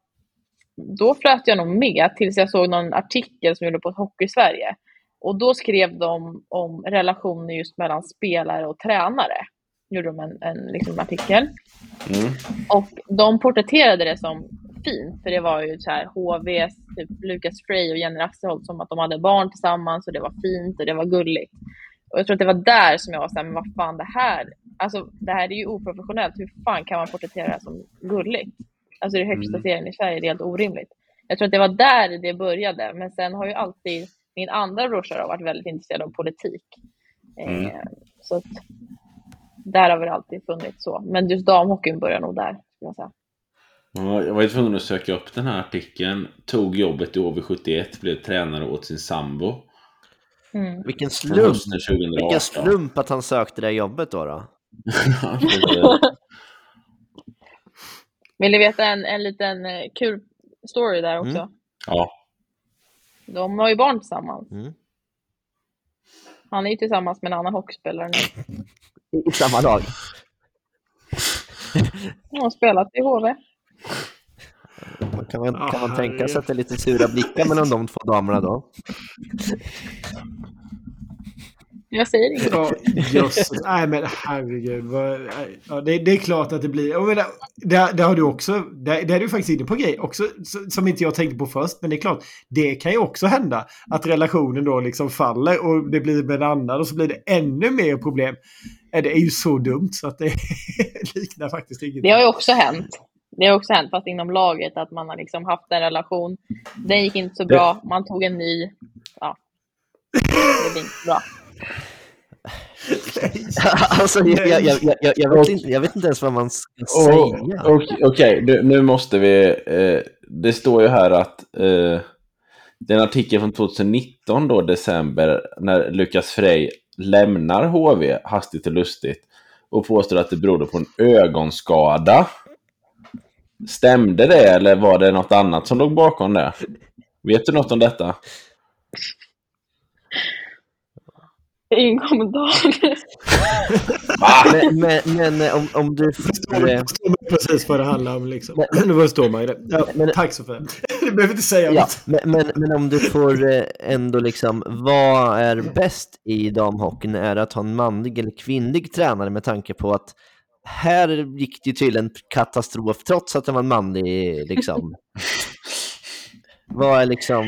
då flöt jag nog med tills jag såg någon artikel som gjorde på Hockey-Sverige. Och då skrev de om relationer just mellan spelare och tränare. Gjorde de en, en liksom artikel. Mm. Och de porträtterade det som fint, för det var ju så här HVs, typ Lukas Frey och Jenny Axelholt som att de hade barn tillsammans och det var fint och det var gulligt. Och jag tror att det var där som jag var såhär, men vad fan det här, alltså det här är ju oprofessionellt, hur fan kan man porträttera det här som gulligt? Alltså det högsta mm. serien i Sverige, det är helt orimligt. Jag tror att det var där det började, men sen har ju alltid min andra brorsa varit väldigt intresserad av politik. Mm. Eh, så att, där har väl alltid funnits så. Men just damhockeyn börjar nog där, skulle jag säga. Ja, jag var ju tvungen att söka upp den här artikeln. Tog jobbet i HV71, blev tränare åt sin sambo. Mm. Vilken slump! Vilken slump att han sökte det jobbet då. då. (laughs) (laughs) Vill ni veta en, en liten eh, kul story där också? Mm. Ja. De har ju barn tillsammans. Mm. Han är ju tillsammans med en annan hockeyspelare nu. (laughs) I samma lag? De har spelat i HV. Kan man, kan man tänka sig att det är lite sura blickar mellan de två damerna då? Jag säger inget. Ja, just, nej men herregud. Vad, ja, det, det, är klart att det blir. Jag menar, det, det har du också. Det, det är du faktiskt inne på grej också som inte jag tänkte på först. Men det är klart, det kan ju också hända att relationen då liksom faller och det blir med en annan och så blir det ännu mer problem. Det är ju så dumt så att det (laughs) liknar faktiskt inget. Det har ju också hänt. Det har också hänt, fast inom laget, att man har liksom haft en relation. Den gick inte så bra, man tog en ny. Ja, det blir inte bra. (laughs) alltså, jag, jag, jag, jag, vet inte, jag vet inte ens vad man ska säga. Okej, okay, nu, nu, måste vi... Eh, det står ju här att eh, det är en artikel från 2019, då, december, när Lukas Frey lämnar HV hastigt och lustigt och påstår att det berodde på en ögonskada. Stämde det eller var det något annat som låg bakom det? Vet du något om detta? Ingen kommentar. (laughs) men, men, men, eh, om, om du förstår, förstår precis vad det handlar om. Liksom. Men, nu förstår man ju det. Ja, men, tack för Du (laughs) behöver inte säga ja, något. Men, men, men om du får eh, ändå liksom, vad är bäst i damhockeyn? Är det att ha en manlig eller kvinnlig tränare med tanke på att här gick det till en katastrof trots att det var en manlig liksom. (laughs) vad är liksom...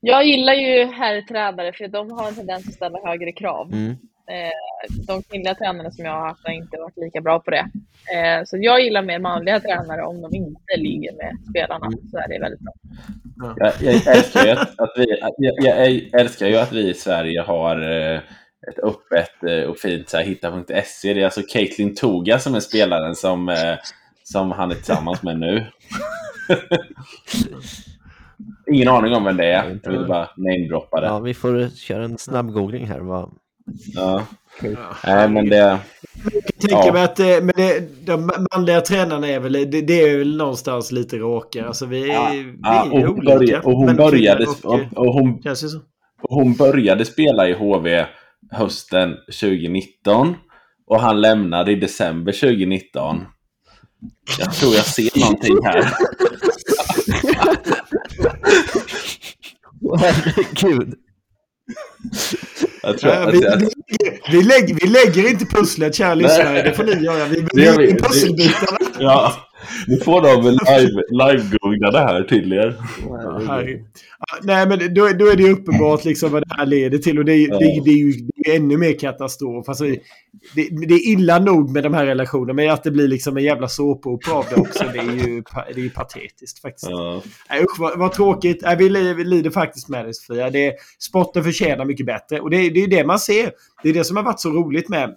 Jag gillar ju herrtränare för de har en tendens att ställa högre krav. Mm. Eh, de kvinnliga tränarna som jag har haft har inte varit lika bra på det. Eh, så jag gillar mer manliga tränare om de inte ligger med spelarna. Mm. Så är det väldigt bra. Jag, jag, älskar ju att, att vi, jag, jag, älskar ju att vi i Sverige har eh, ett öppet och fint hitta.se. Det är alltså Caitlin Toga som är spelaren som som han är tillsammans med nu. (laughs) Ingen aning om vem det är. Jag vill bara namedroppa det. Ja, vi får köra en snabb googling här. Vad... Ja. Nej, men det... Jag tänker mig att eh, men det, de manliga tränarna är väl, det, det är väl någonstans lite råkar. Alltså vi, Ja, vi ja, är och, hon olika. började, och hon började, hon, och hon började spela i HV hösten 2019 och han lämnade i december 2019. Jag tror jag ser någonting här. (laughs) (laughs) Herregud. Jag tror, att, vi, att, vi, vi, lägger, vi lägger inte pusslet, kära lyssnare. Det får ni göra. Vi lägger pusselbitarna. ja, nu får de väl live, live det här till er. Nej, men då, då är det ju uppenbart liksom vad det här leder till. Och det, är- Ja. det, det är ju det är ännu mer katastrof. Alltså, det, det är illa nog med de här relationerna, men att det blir liksom en jävla såpopera av det också, det är ju, det är ju patetiskt faktiskt. Ja. Nej, usch, vad, vad tråkigt. Nej, vi, vi lider faktiskt med det, Sofia. Det, sporten förtjänar mycket bättre. Och det, det är ju det man ser. Det är det som har varit så roligt med,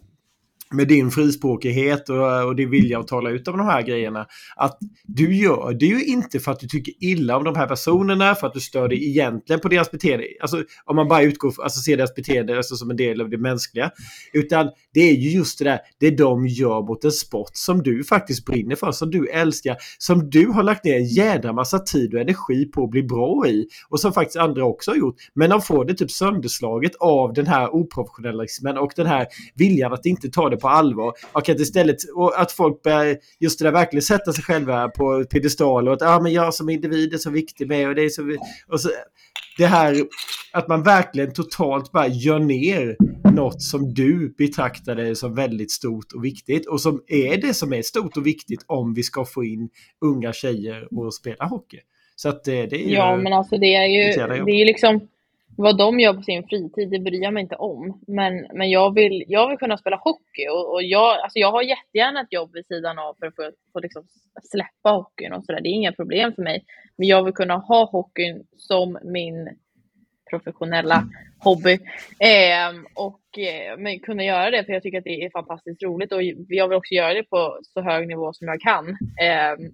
med din frispråkighet och, och din vilja att tala ut om de här grejerna. Att du gör det ju inte för att du tycker illa om de här personerna, för att du stör dig egentligen på deras beteende. Alltså om man bara utgår, alltså ser deras beteende alltså, som en del av det mänskliga. Utan det är ju just det där, det de gör mot en sport som du faktiskt brinner för, som du älskar, som du har lagt ner en jädra massa tid och energi på att bli bra i. Och som faktiskt andra också har gjort. Men de får det typ sönderslaget av den här oprofessionalismen och den här viljan att inte ta det på allvar. Och att istället, och att folk börjar, just det där verkligen sätta sig själva på piedestal och att ah, men jag som individ är så viktig med och det är så... vi-" Och så det här att man verkligen totalt bara gör ner något som du betraktade som väldigt stort och viktigt och som är det som är stort och viktigt om vi ska få in unga tjejer och spela hockey. Så att det, det är ju... Ja, men alltså det är ju, det är ju liksom vad de gör på sin fritid, det bryr jag mig inte om. Men, men jag, vill, jag vill kunna spela hockey och, och jag, alltså jag har jättegärna ett jobb vid sidan av för att få, få liksom släppa hockeyn och sådär. Det är inga problem för mig. Men jag vill kunna ha hockeyn som min professionella hobby. Eh, och eh, men kunna göra det för jag tycker att det är fantastiskt roligt och jag vill också göra det på så hög nivå som jag kan. Eh,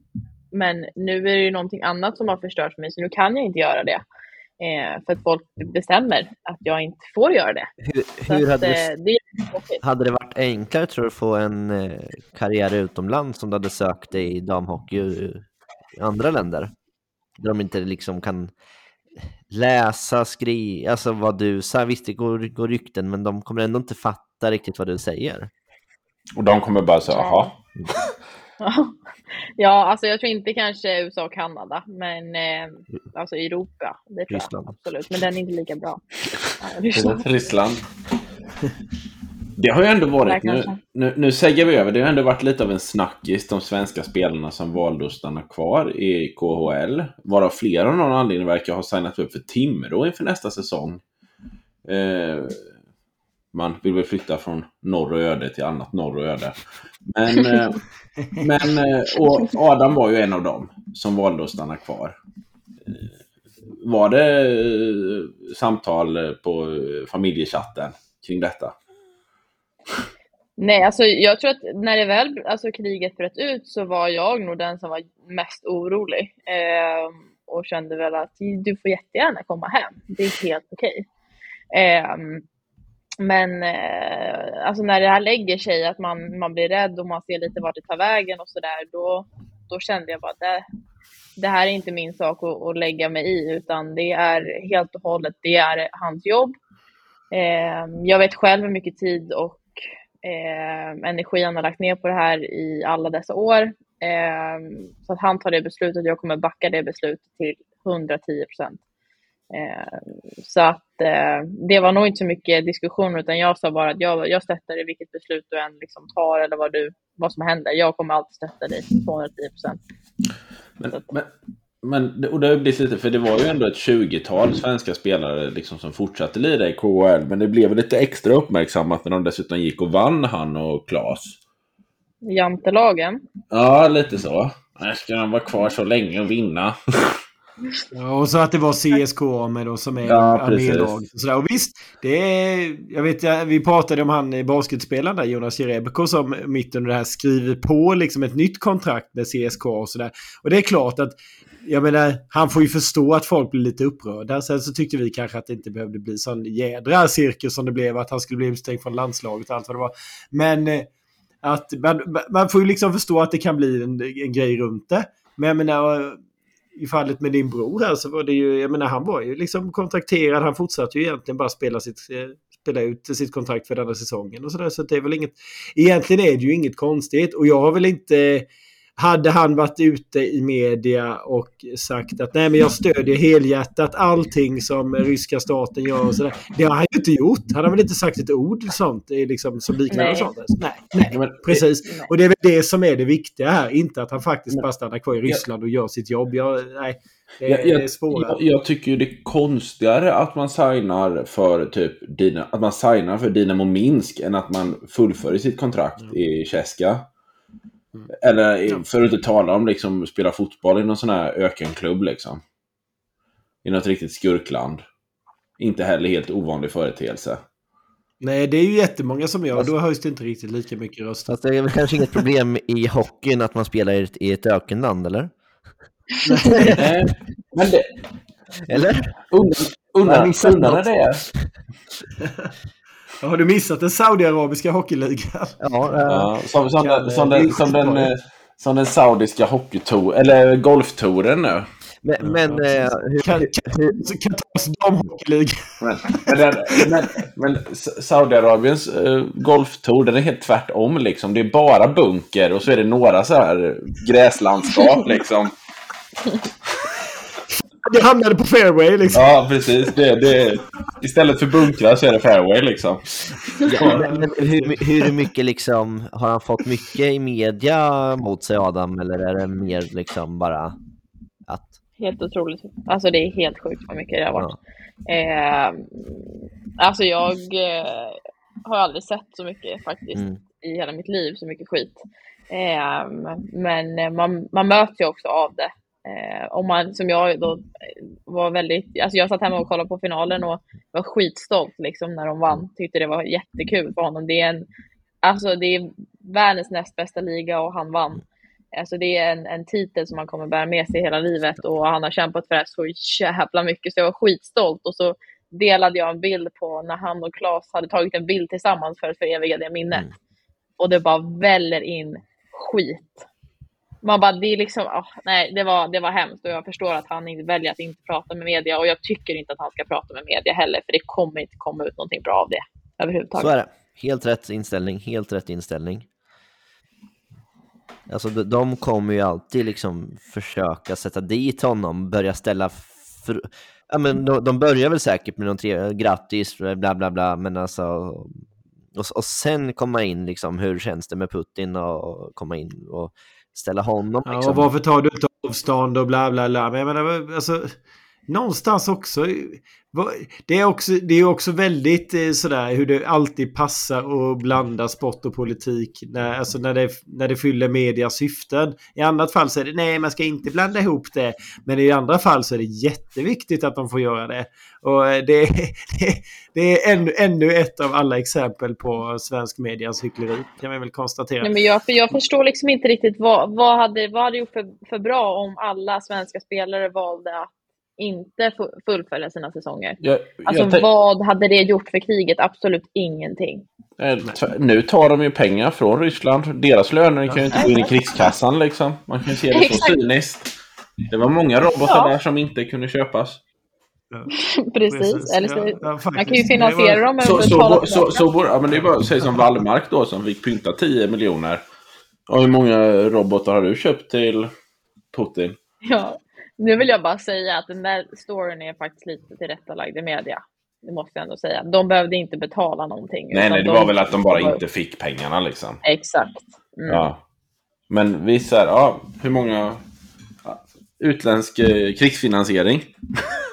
men nu är det ju någonting annat som har förstört för mig så nu kan jag inte göra det. Eh, för att folk bestämmer att jag inte får göra det. Hur, hur att, hade, eh, det, det hade det varit enklare tror du att få en eh, karriär utomlands om du hade sökt dig i damhockey i i andra länder? Där de inte liksom kan läsa, skriva, alltså vad du säger. Visst, det går, går rykten, men de kommer ändå inte fatta riktigt vad du säger. Och de kommer bara säga, jaha. ja, (laughs) alltså jag tror inte kanske USA och Kanada, men eh, alltså Europa. Det tror Ryssland. jag absolut. Men den är inte lika bra. (laughs) Ja, Ryssland. Ryssland. Det har ju ändå varit, nu, nu, nu säger vi över, det har ändå varit lite av en snackis, de svenska spelarna som valde att stanna kvar i KHL. Varav flera av någon anledning verkar ha signat upp för Timrå inför nästa säsong. Eh, man vill väl flytta från norr och öde till annat norr och öde. Men, eh, (laughs) men eh, och Adam var ju en av dem som valde att stanna kvar. Var det eh, samtal på familjechatten kring detta? Nej, alltså jag tror att när det väl, alltså kriget bröt ut så var jag nog den som var mest orolig. Eh, och kände väl att du får jättegärna komma hem. Det är helt okej. Eh, men eh, alltså när det här lägger sig, att man, man blir rädd och man ser lite vart det tar vägen och sådär, då, då kände jag bara att det, det här är inte min sak att, att lägga mig i, utan det är helt och hållet, det är hans jobb. Eh, jag vet själv hur mycket tid och eh, energi han har lagt ner på det här i alla dessa år. Eh, så att han tar det beslutet, jag kommer backa det beslutet till 110 procent. Eh, så att eh, det var nog inte så mycket diskussion utan jag sa bara att jag, jag stöttar dig vilket beslut du än liksom tar eller vad, du, vad som händer. Jag kommer alltid stötta dig 210 procent. Men, men, men, och det har blivit lite, för det var ju ändå ett 20-tal svenska spelare liksom som fortsatte lira i KHL. Men det blev lite extra uppmärksammat när de dessutom gick och vann, han och Klas. Jantelagen. Ja, lite så. Ska de vara kvar så länge och vinna? (laughs) Ja, och så att det var CSK med då som är Ja, armélag. Sådär. Och visst, det är, jag vet, vi pratade om han eh, basketspelaren där, Jonas Jerebko, som mitt under det här skriver på liksom ett nytt kontrakt med CSK och sådär. Och det är klart att, jag menar, han får ju förstå att folk blir lite upprörda. Sen så tyckte vi kanske att det inte behövde bli sån jädra cirkus som det blev, att han skulle bli utslängd från landslaget och allt vad det var. Men eh, att man, man får ju liksom förstå att det kan bli en, en grej runt det. Men jag menar, i fallet med din bror här så var det ju, jag menar han var ju liksom kontrakterad. Han fortsatte ju egentligen bara spela, sitt, eh, spela ut sitt kontrakt för denna säsongen och sådär. Så det är väl inget, egentligen är det ju inget konstigt. Och jag har väl inte, hade han varit ute i media och sagt att nej men jag stödjer helhjärtat allting som ryska staten gör och sådär. Det har han ju inte gjort. Han har väl inte sagt ett ord sånt eh, liksom, som liknar Nej. sånt. Nej, nej. Precis. Nej. Och det är väl det som är det viktiga här. Inte att han faktiskt bara stannar kvar i Ryssland och gör sitt jobb. Jag, nej, det, Jag, det är jag, svårare. jag, jag tycker ju det är konstigare att man signar för typ Dina, att man signar för Dynamo Minsk än att man fullföljer sitt kontrakt i Cheska. Mm. Eller för att inte tala om liksom spela fotboll i någon sån här ökenklubb liksom. I något riktigt skurkland. Inte heller helt ovanlig företeelse. Nej, det är ju jättemånga som gör. Då höjs det inte riktigt lika mycket röster. Fast det är väl kanske inget problem i hockeyn att man spelar i ett, i ett ökenland, eller? Nej, men det, Eller? undrar undrar när något. det är. (laughs) Har du missat den saudiarabiska hockeyligan? Ja, Ja, som, som, Kan, den, som, eh, den, bli som, den, skitbra. eh, som den saudiska hockeytour, eller golftouren nu. men, men eh, hur, Kan, kan, kan tas damhockeyliga. Men, men, men, men S- Saudiarabiens eh, golftour, den är helt tvärtom liksom. Det är bara bunker och så är det några så här gräslandskap liksom. Det hamnade på fairway liksom. Ja, precis. Det, det, istället för bunkrar så är det fairway liksom. ja, men, hur, hur mycket liksom, har han fått mycket i media mot sig Adam, eller är det mer liksom bara att... Helt otroligt. Alltså det är helt sjukt vad mycket det har varit. Eh, alltså jag eh, har aldrig sett så mycket faktiskt Mm. i hela mitt liv, så mycket skit. Eh, men man, man möts ju också av det. Eh, om man, som jag då eh, var väldigt, alltså jag satt hemma och kollade på finalen och var skitstolt liksom när de vann. Tyckte det var jättekul för honom. Det är en, alltså det är världens näst bästa liga och han vann. Alltså det är en, en titel som han kommer bära med sig hela livet och han har kämpat för det så jävla mycket så jag var skitstolt och så delade jag en bild på när han och Claes hade tagit en bild tillsammans för att föreviga det minnet. Mm. Och det bara väller in skit. Man bara, det är liksom, oh, nej, det var, det var hemskt och jag förstår att han väljer att inte prata med media och jag tycker inte att han ska prata med media heller för det kommer inte komma ut någonting bra av det överhuvudtaget. Så är det. Helt rätt inställning, helt rätt inställning. Alltså de, de kommer ju alltid liksom försöka sätta dit honom, börja ställa... För, ja, men de, de börjar väl säkert med någon tre, grattis, bla bla bla, men alltså... Och, och sen komma in liksom, hur känns det med Putin och komma in och ställa honom Ja, liksom. och varför tar du inte avstånd och bla bla bla. Men jag menar, alltså, någonstans också. Eh, det är också, det är också väldigt eh, sådär hur det alltid passar att blanda sport och politik. När, alltså när, det, när det fyller medias syften. I annat fall så är det nej, man ska inte blanda ihop det. Men i andra fall så är det jätteviktigt att de får göra det. Och eh, det, det, (laughs) det är ännu, ännu ett av alla exempel på svensk medias hyckleri. Kan vi väl konstatera. Nej, men jag, för jag förstår liksom inte riktigt vad, vad hade vad hade gjort för, för bra om alla svenska spelare valde att inte fu- fullfölja sina säsonger. Jag, Alltså jag vad hade det gjort för kriget? Absolut ingenting. nu tar de ju pengar från Ryssland. Deras löner kan ju inte gå in i krigskassan liksom. Man kan ju se det så cyniskt. Det var många robotar Ja. där som inte kunde köpas. (laughs) Precis. Eller så, Ja, ja, man kan ju finansiera var- dem med Så, så, så, så, borde- ja, men det är bara säga som Wallmark då som fick pynta 10 miljoner. Och hur många robotar har du köpt till Putin? Ja. Nu vill jag bara säga att den där storyn är faktiskt lite tillrättalagd i media. Det måste jag ändå säga. De behövde inte betala någonting. Nej, nej, det de- var väl att de bara inte fick pengarna liksom. Exakt. Mm. Ja. Men visst är ja, hur många utländsk eh, krigsfinansiering?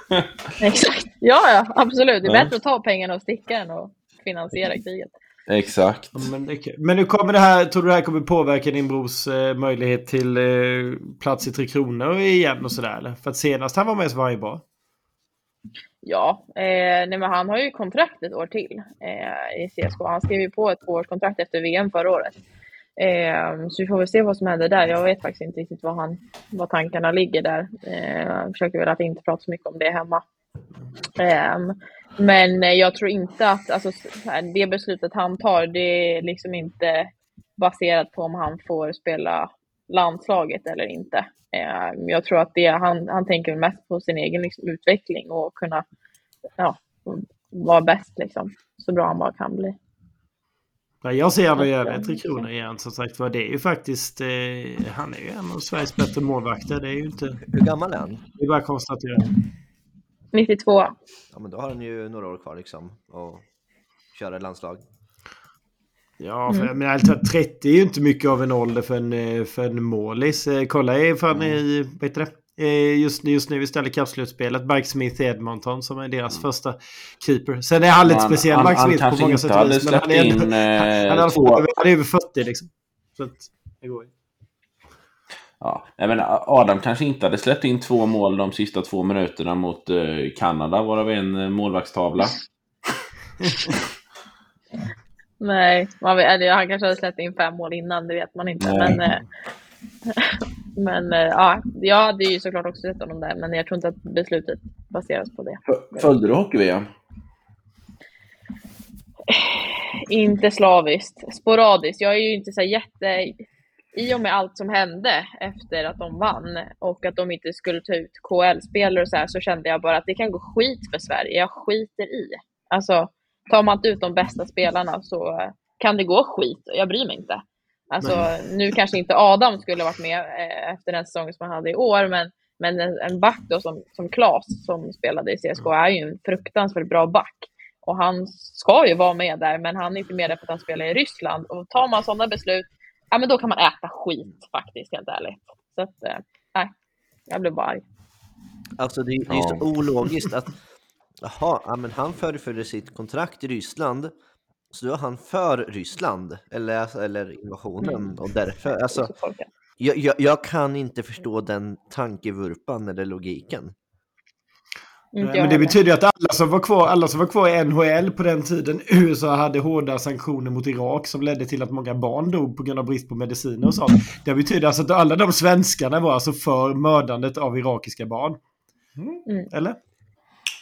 (laughs) Exakt. Ja, ja, absolut. Det är Ja. bättre att ta pengarna och sticka än att finansiera kriget. Exakt. Ja, Men, det- men nu kommer det här, tror du det här kommer påverka din brors eh, möjlighet till eh, plats i Tre Kronor igen och sådär? eller? För att senast han var med så var han ju bra. Ja, eh, nej men han har ju kontrakt ett år till eh, i CSKA. Han skrev ju på ett tvåårskontrakt efter VM förra året. Eh, så vi får väl se vad som händer där. Jag vet faktiskt inte riktigt vad, han, vad tankarna ligger där. Eh, jag försöker väl att inte prata så mycket om det hemma. Eh, men eh, jag tror inte att alltså, det beslutet han tar, det är liksom inte baserat på om han får spela landslaget eller inte. Eh, jag tror att det, han, han tänker mest på sin egen liksom, utveckling och kunna ja, vara bäst liksom. Så bra han bara kan bli. Ja, jag ser honom i Tre Kronor igen som sagt var. Det är ju faktiskt, eh, han är ju en av Sveriges bättre målvakter. Det är ju inte, Hur gammal är han? det är bara att konstatera. 92. Ja, men då har han ju några år kvar liksom att köra i landslag. Ja, för, Mm. men alltså, 30 är ju inte mycket av en ålder för en, eh, för en målis. Eh, Kolla i, fan, i vad heter det? Eh, Just, just nu istället kappslutspelet. Mike Smith i Edmonton som är deras första keeper. Sen är han lite Han- speciell, han- Mike han Smith på kanske många inte sätt och hade vis. Men han släppt är, ändå, in, han, (laughs) eh, han, är i alla två- han är över 40 liksom. Så att, det går ju. Ja, menar, Adam kanske inte hade släppt in två mål de sista två minuterna mot eh, Kanada, varav en eh, målvaktstavla. (laughs) Nej, man vet, eller han kanske hade släppt in fem mål innan, det vet man inte. Nej. Men, eh, (laughs) men eh, ja, jag hade ju såklart också sett honom där, men jag tror inte att beslutet baseras på det. Följde du hockey-VM? (sighs) Inte slaviskt, sporadiskt. Jag är ju inte så jätte... I och med allt som hände efter att de vann och att de inte skulle ta ut KL-spelare och så här så kände jag bara att det kan gå skit för Sverige. Jag skiter i. Alltså, tar man inte ut de bästa spelarna så kan det gå skit. Jag bryr mig inte. Alltså, nu kanske inte Adam skulle varit med eh, efter den säsongen som han hade i år, men, men en, en back då som, som Klas som spelade i CSKA är ju en fruktansvärt bra back. Och han ska ju vara med där, men han är inte med där för att han spelar i Ryssland. Och tar man sådana beslut, ja men då kan man äta skit faktiskt, helt ärligt. Så att, eh, nej, jag blev bara arg. Alltså det, det är ju så Ja. ologiskt att (laughs) jaha, ja, men han fullföljde sitt kontrakt i Ryssland så då är han för Ryssland eller, eller invasionen Mm. och därför, alltså jag, jag, jag kan inte förstå den tankevurpan eller logiken. Men det heller. betyder att alla som, var kvar, alla som var kvar i NHL på den tiden USA hade hårda sanktioner mot Irak som ledde till att många barn dog på grund av brist på mediciner och sånt. Det betyder alltså att alla de svenskarna var alltså för mördandet av irakiska barn. Mm. Eller?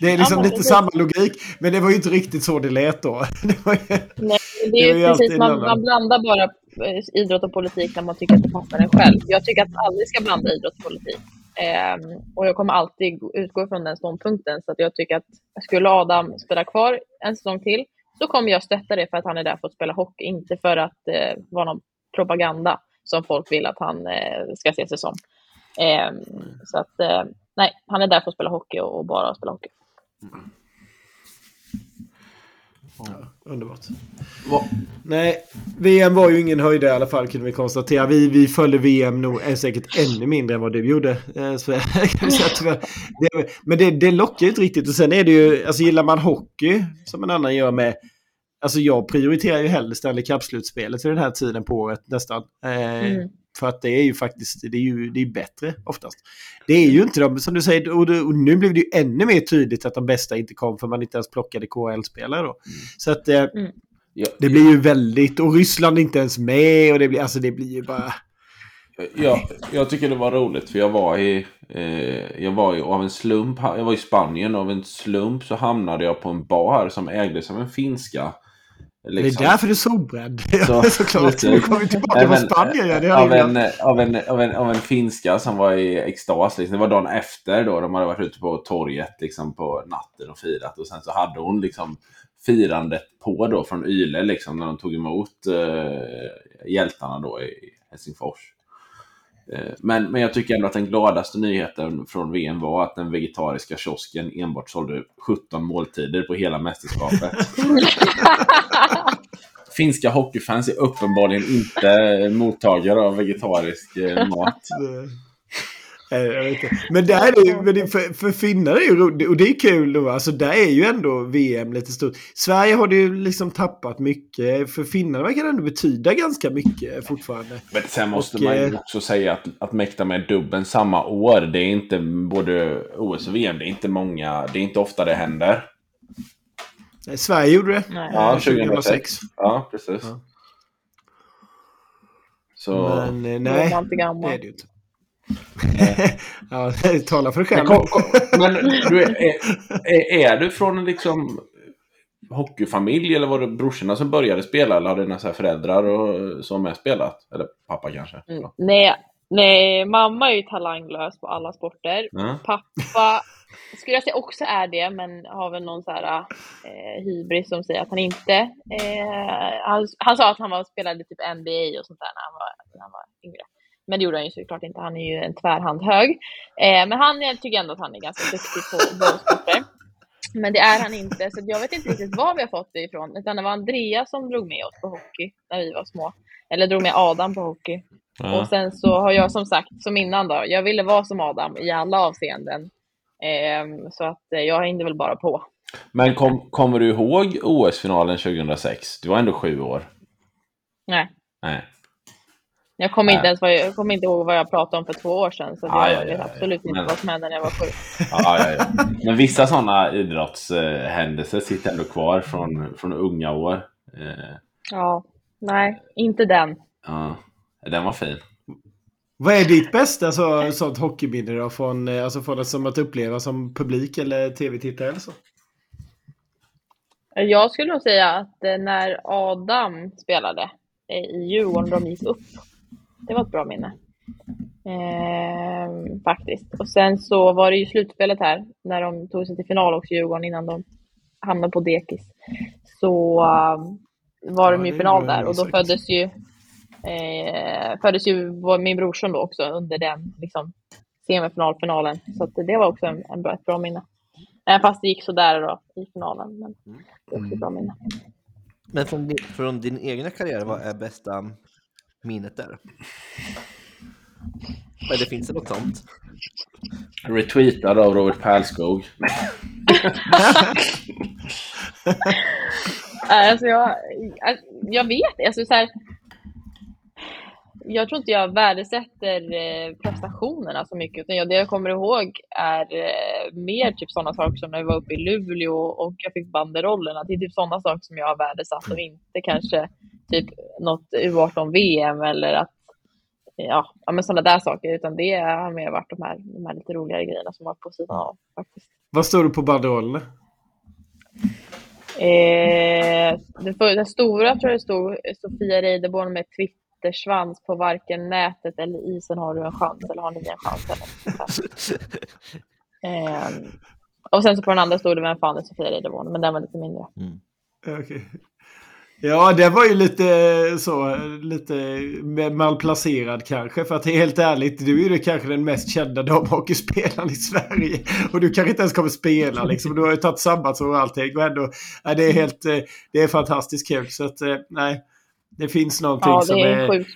Det är liksom Ja, lite precis. samma logik, men det var ju inte riktigt så det lät då. (laughs) Det var ju... Nej, det Det är ju precis, man, man blandar bara eh, idrott och politik när man tycker att det passar en själv. Jag tycker att man aldrig ska blanda idrott och politik. Ehm, och jag kommer alltid utgå från den ståndpunkten. Så att jag tycker att skulle Adam spela kvar en säsong till så kommer jag stötta det för att han är där för att spela hockey, inte för att eh, vara någon propaganda som folk vill att han eh, ska se sig som. Ehm, så att eh, nej, han är där för att spela hockey och, och bara spela hockey. Mm. Underbart. Va- Nej, VM var ju ingen höjdare i alla fall kunde vi konstatera. Vi, vi följde VM nog är säkert ännu mindre än vad du gjorde. Eh, Så, (laughs) kan vi säga tyvärr. det, men det, det lockar ju inte riktigt. Och sen är det ju, alltså gillar man hockey som en annan gör med Alltså jag prioriterar ju hellre Stanley Cup-slutspelet vid den här tiden på året nästan. Eh, Mm. För att det är ju faktiskt det är ju, det är bättre oftast. Det är ju inte de, som du säger, och, det, och nu blev det ju ännu mer tydligt att de bästa inte kom för man inte ens plockade KHL-spelare då. Så att eh, Ja, det blir ju väldigt, och Ryssland är inte ens med och det blir, alltså det blir ju bara... Ja, jag tycker det var roligt för jag var i, eh, jag var ju av en slump, jag var i Spanien och av en slump så hamnade jag på en bar som ägdes av en finska. Liksom. Det är därför du är solbränd. (laughs) Så- såklart. Nu kommer tillbaka från Spanien. Ja, det av, en, av, en, av, en, av en finska som var i extas. Liksom. Det var dagen efter då. De hade varit ute på torget liksom, på natten och firat. Och sen så hade hon liksom firandet på då från Yle liksom, när de tog emot eh, hjältarna då i Helsingfors. Eh, Men, men jag tycker ändå att den gladaste nyheten från VM var att den vegetariska kiosken enbart sålde 17 måltider på hela mästerskapet. (laughs) Finska hockeyfans är uppenbarligen inte mottagare av vegetarisk eh, mat. Jag vet inte. Men där är det, men för, för finnar är ju roligt och det är kul då. Alltså där är ju ändå VM lite stort. Sverige har det ju liksom tappat mycket. För finnarna verkar det ändå betyda ganska mycket fortfarande. Men sen måste Och, man ju eh, också säga att, att mäkta med dubben samma år, det är inte både OS och VM, det är inte många, det är inte ofta det händer. Nej, Sverige gjorde det. Nej. Ja, eh, 2006. Ja, precis. Ja. Så... Men eh, nej, det är det ju inte. (laughs) ja, (laughs) tala för dig Men, själv. kom, men du, är, är, är du från en liksom hockeyfamilj eller var det brorsorna som började spela eller har dina så här föräldrar och, som med spelat? Eller pappa kanske? Mm. Nej, nej, mamma är ju talanglös på alla sporter. Ja. Pappa skulle jag säga också är det, men har väl någon så här eh, hybris som säger att han inte... Eh, han, han sa att han var, spelade typ NBA och sånt där när han var, när han var yngre. Men det gjorde han ju såklart inte. Han är ju en tvärhand hög. Eh, men han jag tycker ändå att han är ganska duktig på bollsporter. Men det är han inte, så jag vet inte riktigt var vi har fått det ifrån. Utan det var Andreas som drog med oss på hockey när vi var små. Eller drog med Adam på hockey. Ja. Och sen så har jag som sagt, som innan då, jag ville vara som Adam i alla avseenden. Ehm, så att eh, jag hängde väl bara på. Men kom, kommer du ihåg OS-finalen 2006? Du var ändå sju år. Nej, Nej. Jag kommer Nej. inte ens vad jag, jag kommer inte ihåg vad jag pratade om för två år sedan. Så Ah, jag ja, ja, vet ja. absolut inte Men- vad som hände när jag var sju. (laughs) Ja, ja, ja. Men vissa sådana idrottshändelser sitter ändå kvar från, från unga år. Eh, Ja, nej, inte den. ja, den var fin. Vad är ditt bästa så, sånt hockeyminne då? Från, eh, alltså från det som att uppleva som publik eller tv-tittare eller så? Jag skulle nog säga att eh, när Adam spelade eh, i Djurgården, de gick upp. Det var ett bra minne. Ehm, faktiskt. Och sen så var det ju slutspelet här, när de tog sig till final också, Djurgården, innan de hamnade på dekis. Så um, var Ja, de ju det i final där och då föddes ju, eh, föddes ju min brorson då också under den liksom, semifinalfinalen. Så att det var också en, en bra, ett bra minne. Även fast det gick sådär då i finalen. Men det är också ett bra minne. Men från din, från din egna karriär, vad är bästa minnet där? Är det, finns något sånt? Retweetad av Robert Pärlskog. (laughs) Alltså jag, jag vet alltså så här, Jag tror inte jag värdesätter eh, prestationerna så mycket. Utan jag, det jag kommer ihåg är eh, mer typ sådana saker som när vi var uppe i Luleå och jag fick banderollerna. Det är typ sådana saker som jag har värdesatt och inte kanske typ något U18-VM eller att ja, ja men sådana där saker. Utan det har mer varit de här, de här lite roligare grejerna som var på sidan av faktiskt. Vad står det på banderollerna? Eh, det, för, den stora tror jag det stod Sofia Reideborn med Twittersvans på varken nätet eller isen har du en chans eller har ni en chans. Eller något sånt (laughs) där. eh, och sen så på den andra stod det Vem fan är Sofia Reideborn? Men den var lite mindre. Okej. Ja, det var ju lite så, lite malplacerad kanske. För att helt ärligt, du är ju kanske den mest kända damhockeyspelaren i Sverige. Och du kanske inte ens kommer spela liksom. Du har ju tagit sabbatsår och allting. Och ändå, ja, det är helt, eh, det är fantastiskt kul. Så att, eh, nej, det finns någonting Ja, som är är... sjukt.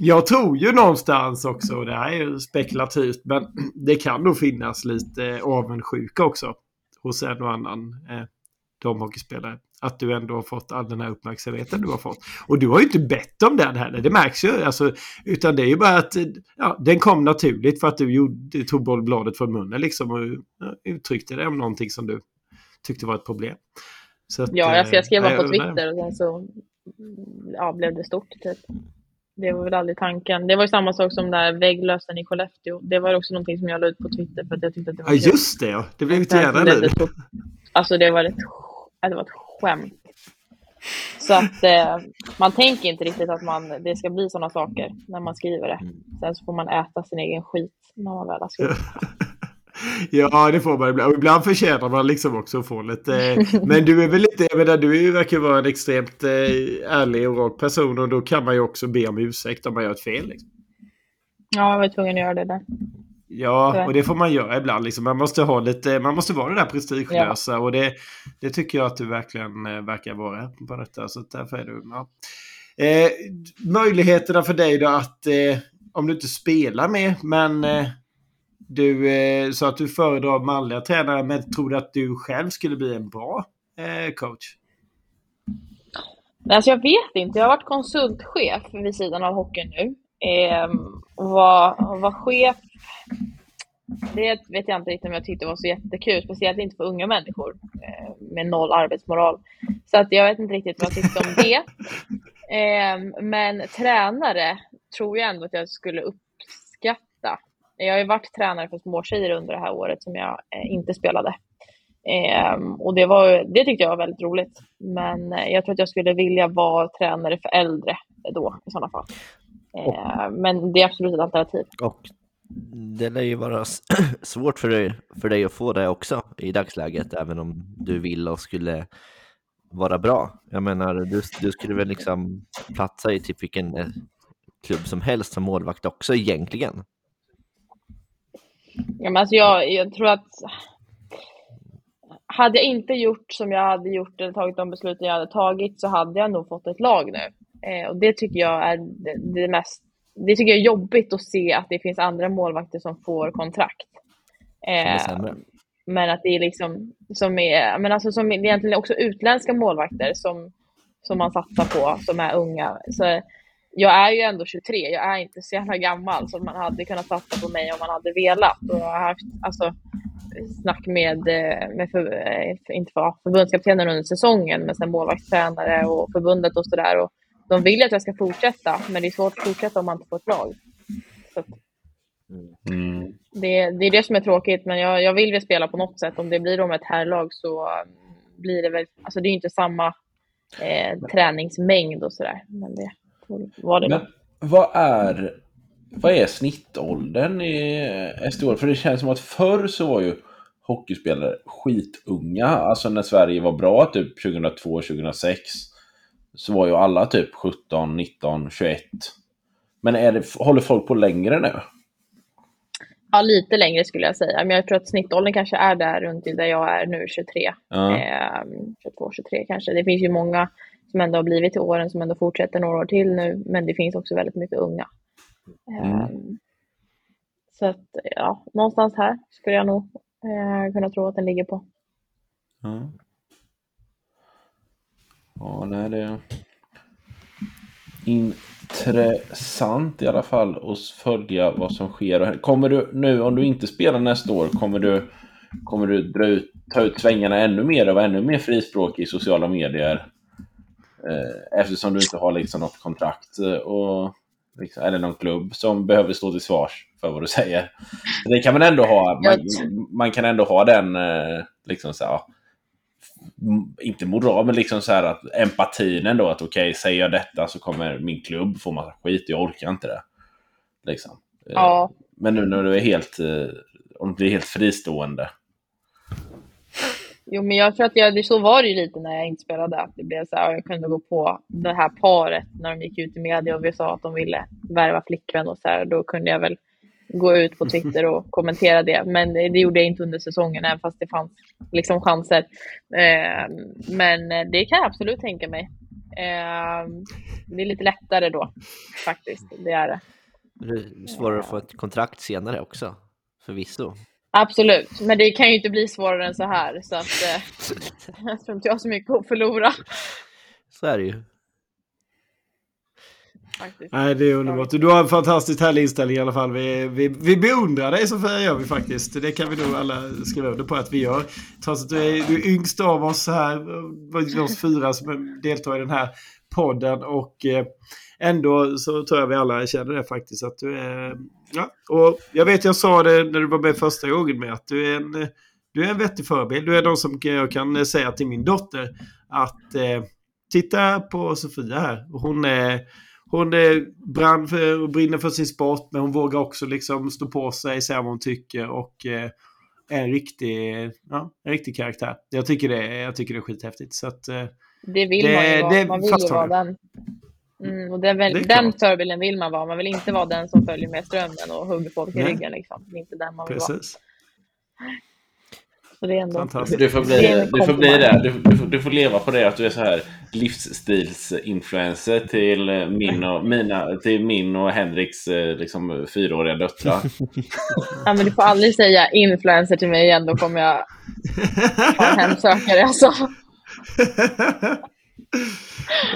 Jag tror ju någonstans också, och det här är ju spekulativt, men (clears throat) det kan nog finnas lite avundsjuka också hos en och annan eh, damhockeyspelare. Att du ändå har fått all den här uppmärksamheten du har fått. Och du har ju inte bett om den heller, det märks ju. Alltså, utan det är ju bara att eh, ja, den kom naturligt för att du, gjorde, tog bollbladet från munnen liksom och ja, uttryckte det om någonting som du tyckte var ett problem. Så att, Ja, alltså jag skrev eh, bara på. Twitter och sen så ja, blev det stort. Typ. Det var väl aldrig tanken. Det var ju samma sak som där vägglösen i Skellefteå. Det var också någonting som jag la ut på Twitter för att jag tyckte att det var Ja, kul. just det ja. Det blev ett jävla liv. Alltså det var ett, det var ett skämt. Så att eh, man tänker inte riktigt att man, det ska bli sådana saker när man skriver det. Sen så får man äta sin egen skit när man väl har skrivit. (laughs) Ja, det får man ibland. Och ibland förtjänar man liksom också att få lite... Men du är väl lite... Jag menar, du verkar vara en extremt eh, ärlig och rak person och då kan man ju också be om ursäkt om man gör ett fel. Liksom. Ja, jag var tvungen att göra det där. Ja, och det får man göra ibland. Liksom. Man måste ha lite... Man måste vara det där prestigelösa och det, det tycker jag att du verkligen eh, verkar vara på detta. Så därför är du... Ja. Eh, möjligheterna för dig då att... Eh, om du inte spelar med, men... Eh, du eh, sa att du föredrar manliga tränare, men tror du att du själv skulle bli en bra eh, coach? Alltså jag vet inte. Jag har varit konsultchef vid sidan av hockeyn nu. Eh, och var, var chef, det vet jag inte riktigt om jag tyckte var så jättekul. Speciellt inte för unga människor eh, med noll arbetsmoral. Så att jag vet inte riktigt vad jag tyckte om det. (laughs) Eh, men tränare tror jag ändå att jag skulle uppskatta. Jag har ju varit tränare för småtjejer under det här året som jag eh, inte spelade. Eh, och det, var, det tyckte jag var väldigt roligt. Men eh, jag tror att jag skulle vilja vara tränare för äldre då i sådana fall. Eh, men det är absolut ett alternativ. Och det lär ju vara (clears throat) svårt för dig, för dig att få det också i dagsläget, även om du vill och skulle vara bra. Jag menar, du, du skulle väl liksom platsa i typ vilken eh, klubb som helst som målvakt också egentligen. Ja, men alltså jag, jag tror att hade jag inte gjort som jag hade gjort eller tagit de besluten jag hade tagit så hade jag nog fått ett lag nu. Eh, och det tycker jag är det, det, mest, det tycker jag är jobbigt att se att det finns andra målvakter som får kontrakt. Eh, men att det är liksom, som är, men alltså som egentligen också utländska målvakter som, som man satsar på, som är unga. Så jag är ju ändå 23, jag är inte så jävla gammal så man hade kunnat satsa på mig om man hade velat. Och jag har haft alltså, snack med, med för, inte för, förbundskaptenen under säsongen, men sen målvaktstränare och förbundet och sådär. De vill att jag ska fortsätta, men det är svårt att fortsätta om man inte får ett lag. Så mm. det, det, är det som är tråkigt, men jag, jag vill väl spela på något sätt. Om det blir med ett herrlag så blir det väl, alltså det är ju inte samma eh, träningsmängd och sådär. Men det var det men, vad är, vad är snittåldern i SDH? För det känns som att förr så var ju hockeyspelare skitunga. Alltså när Sverige var bra, typ 2002, 2006 så var ju alla typ 17, 19, 21. Men är det, håller folk på längre nu? Ja, lite längre skulle jag säga. Men jag tror att snittåldern kanske är där runt där jag är nu, 23. Ja. Eh, 22, 23 kanske. Det finns ju många som ändå har blivit till åren som ändå fortsätter några år till nu. Men det finns också väldigt mycket unga. Mm. Eh, så att, ja, någonstans här skulle jag nog eh, kunna tro att den ligger på. Mm. Ja, nej, det är intressant i alla fall att följa vad som sker. Kommer du nu, om du inte spelar nästa år, kommer du, kommer du dra ut, ta ut svängarna ännu mer och vara ännu mer frispråkig i sociala medier? Eh, eftersom du inte har liksom något kontrakt eh, och, liksom, eller någon klubb som behöver stå till svars för vad du säger. Det kan man ändå ha. Man, man kan ändå ha den eh, liksom så här, inte moral, men liksom så här att empatin ändå. Att okej, okay, säger jag detta så kommer min klubb få massa skit jag orkar inte det. Liksom. Ja. Men nu när du är helt, om du blir helt fristående. Jo, men jag tror att jag, så var det ju lite när jag inte spelade. Att det blev så här, jag kunde gå på det här paret när de gick ut i media och vi sa att de ville värva flickvän och så här. Då kunde jag väl gå ut på Twitter och (laughs) kommentera det. Men det gjorde jag inte under säsongen, även fast det fanns liksom chanser. Eh, men det kan jag absolut tänka mig. Eh, det är lite lättare då, faktiskt. Det är det. Det är svårare att få ett kontrakt senare också, förvisso. Absolut, men det kan ju inte bli svårare än så här. Så att, eh, (laughs) jag tror inte jag har så mycket att förlora. Så är det ju. Faktiskt. Nej, det är underbart. Du har en fantastiskt härlig inställning i alla fall. Vi, vi, vi beundrar dig Sofia, gör vi faktiskt. Det kan vi nog alla skriva under på att vi gör. Trots att du är, du är yngst av oss här, oss fyra som deltar i den här podden. Och eh, ändå så tror jag vi alla känner det faktiskt. Att du är, ja. och jag vet, jag sa det när du var med första gången med att du är en, du är en vettig förebild. Du är någon som jag kan säga till min dotter att eh, titta på Sofia här. Hon är hon brann för, och brinner för sin sport, men hon vågar också liksom stå på sig, säga vad hon tycker och eh, är en riktig, ja, en riktig karaktär. Jag tycker det, jag tycker det är skithäftigt. Så att, eh, det vill det, man ju vara. man vill ju vara den. Mm, och det är väl, den förebilden vill man vara. Man vill inte vara den som följer med strömmen och hugger folk i ryggen. Liksom. Det är inte den man vill Precis. vara. Så det är ändå... Fantastiskt. Du får bli, Det du får, bli det. Du, du, får, du får leva på det att du är så här livsstilsinfluencer till eh, min och, mina, till min och Henriks eh, liksom, fyraåriga döttrar. (laughs) Ja, men du får aldrig säga influencer till mig igen, då kommer jag (laughs) ha en hemsökare alltså. (laughs)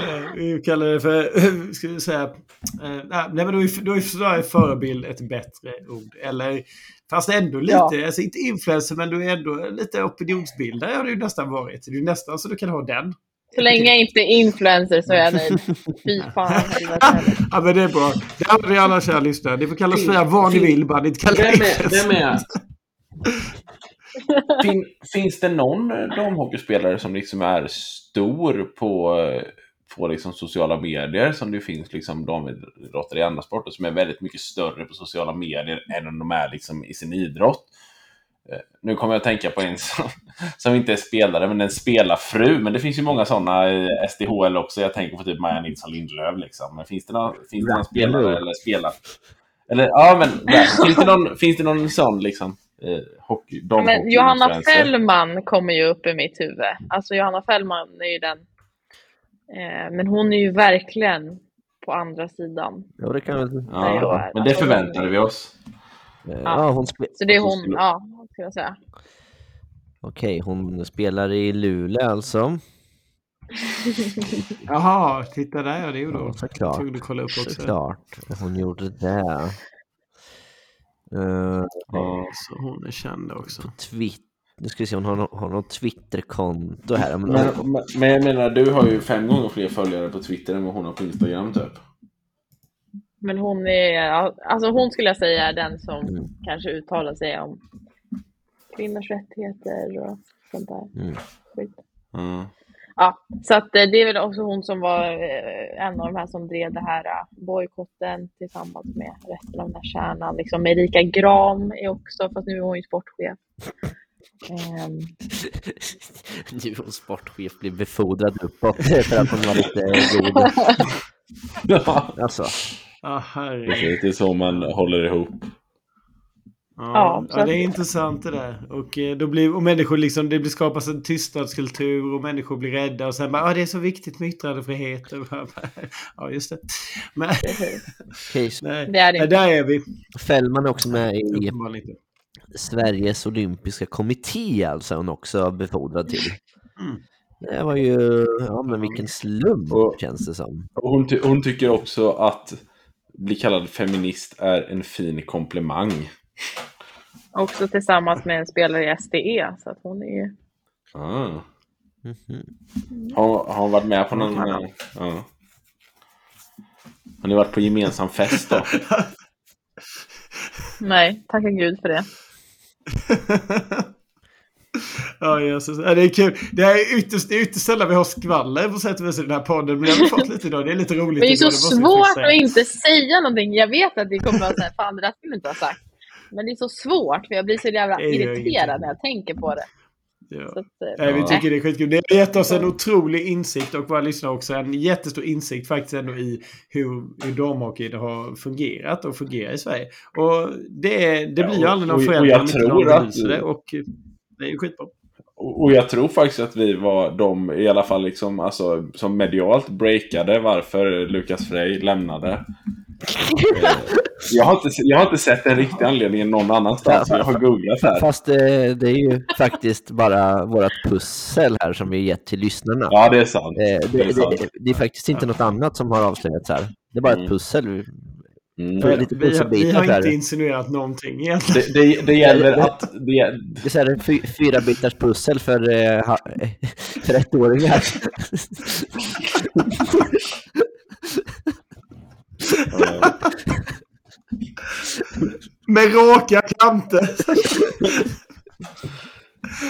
Eh, Vi kallar det för, (laughs) ska vi säga, eh, nej men då är, då är snarare förebild ett bättre ord. Eller, fast ändå lite, Ja. alltså inte influencer men du är ändå lite opinionsbildare har du ju nästan varit. Det är nästan så du kan ha den. Så länge jag inte är influencer så är jag nöjd. Fy fan. (laughs) Ja men det är bra. Det har vi alla kära lyssnare. Ni får kalla för vad ni vill, bara ni inte kallar Vem det är, vem är... Fin, finns det någon damhockeyspelare som liksom är stor på, eh, på liksom sociala medier som det finns liksom damidrottare i andra sporter som är väldigt mycket större på sociala medier än om de är liksom i sin idrott? Eh, Nu kommer jag att tänka på en (laughs) som, som inte är spelare, men en spelarfru. Men det finns ju många sådana i SDHL också. Jag tänker på typ Maja Nilsson Lindlöf. Liksom. Men finns det någon, finns det någon spelare eller spelare? Eller ja, men finns det någon, finns det någon sån liksom? Eh, hockey, Men Johanna? Fällman kommer ju upp i mitt huvud. Alltså Johanna Fällman är ju den. Eh, men hon är ju verkligen på andra sidan. Ja, det kan då Ja, men det förväntade vi oss. eh, Ja, hon spe... Så det är hon, ja, ska jag säga. Okej, hon spelar i Luleå alltså. (laughs) Jaha, titta där ja, det gjorde Ja, hon. såklart. Tog du kolla upp också. Såklart. Hon gjorde det. Uh, Ja. Så hon är känd också. Twitter. Nu ska vi se, hon har, nå- har något Twitterkonto här. Men, Men, men- men jag menar, du har ju fem gånger fler följare på Twitter än vad hon har på Instagram typ. Men hon är, alltså hon skulle jag säga är den som Mm. kanske uttalar sig om kvinnors rättigheter och sånt där Mm. skit. Mm. Ja, så att eh, det är väl också hon som var eh, en av de här som drev det här eh, bojkotten tillsammans med resten av den här kärnan. Liksom Erika Gram är också, fast nu är hon ju sportchef. Ehm, (laughs) Nu hon sportchef blir befordrad uppåt för att hon var lite god. (laughs) Ja, Alltså, Ah. Det är så man håller ihop. Ja, Ja, det är intressant det där. Och, eh, då blir, och människor liksom, det blir skapas en tystnadskultur och människor blir rädda och sen bara, ah, det är så viktigt med yttrandefrihet. Bara, (laughs) ja, just det. Men, (laughs) nej, det är det där är vi. Fällman är också med i. Sveriges olympiska kommitté alltså hon också befordrad till. Mm. Det var ju, ja men vilken slump Och- känns det som. Och hon, ty- hon tycker också att bli kallad feminist är en fin komplimang. (laughs) Också tillsammans med en spelare i SDE. Så att hon är ju... Ah. Mhm. Har, har hon varit med på någon... Eh, Ja. Har ni varit på gemensam fest då? (laughs) Nej, tacka gud för det. (laughs) ja, Jesus. Ja, det är kul. Det är ytterst, det är ytterst sällan vi har skvaller på sätt och vis i den här podden. Men det har vi fått lite idag. Det är lite roligt. Men det är så jag svårt att inte säga någonting. Jag vet att det kommer att säga, fan det där skulle du inte ha sagt. Men det är så svårt för jag blir så jävla irriterad när jag tänker på det. Ja. Så att, eh, Nej, vi tycker det är skitkul. Det har gett oss en otrolig insikt och våra lyssnare också en jättestor insikt faktiskt ändå i hur, hur damhockey har fungerat och fungerar i Sverige. Och det, det blir ju aldrig någon förändring jag om inte tror någon att- belyser det och det är ju skitbra. Och och jag tror faktiskt att vi var de, i alla fall liksom, alltså, som medialt breakade varför Lukas Frey lämnade. Eh, jag, har inte, jag har inte sett den riktiga anledningen någon annanstans. Jag har googlat här. Fast eh, det är ju faktiskt bara vårt pussel här som vi gett till lyssnarna. Ja, det är sant. Eh, det det, är sant. det, det är faktiskt inte något annat som har avslöjats här. Det är bara Mm. ett pussel. Mm. Det Vi, har- vi har inte insinuerat någonting egentligen. Det, det, det gäller att... Det, Det är så här en fy, fyra bitars pussel för, (laughs) för ettåringar. (laughs) Med raka kanter.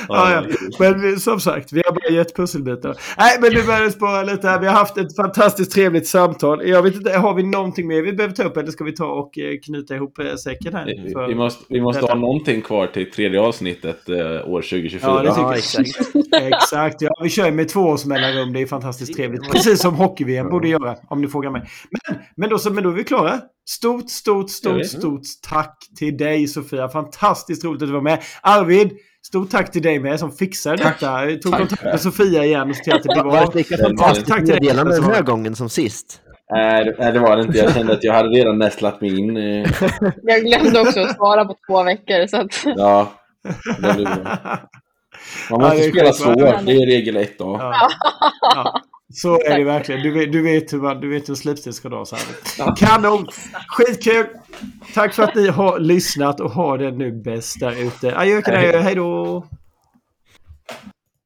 Ja, ja. Men som sagt, vi har bara gett pusselbitar. Nej, men nu börjar det spara lite här. Vi har haft ett fantastiskt trevligt samtal. Jag vet inte, har vi någonting mer vi behöver ta upp eller ska vi ta och eh, knyta ihop eh, säcken här? vi, För- vi måste, vi måste detta. ha någonting kvar till tredje avsnittet eh, år 2024. Ja, det tycker Ja, jag. exakt. Exakt, ja. Vi kör med två års mellanrum. Det är fantastiskt trevligt. Precis som hockey-VM borde göra, om ni frågar mig. Men, men, då, så, men då är vi klara. Stort, stort, stort, stort tack till dig Sofia. Fantastiskt roligt att du var med. Arvid, Stort tack till dig med som fixade Tack. detta. Jag tog Tack. kontakt med Sofia igen och såg till att det (laughs) blev Var det av. tack till dig. meddelande den här gången som sist? Nej, det var det inte. Jag kände att jag hade redan nästlat mig in. eh, (laughs) Jag glömde också att svara på två veckor. Så att, Ja, det blir bra. (laughs) Man Ja, måste det är spela svårt. Det är regel ett då. Ja. Ja. Så är det verkligen. Du vet, du vet hur, du vet hur slipstil ska dras här. Ja. Kanon! Skitkul! Tack för att ni har lyssnat och ha det nu bäst där ute. Adjö, adjö, hej då!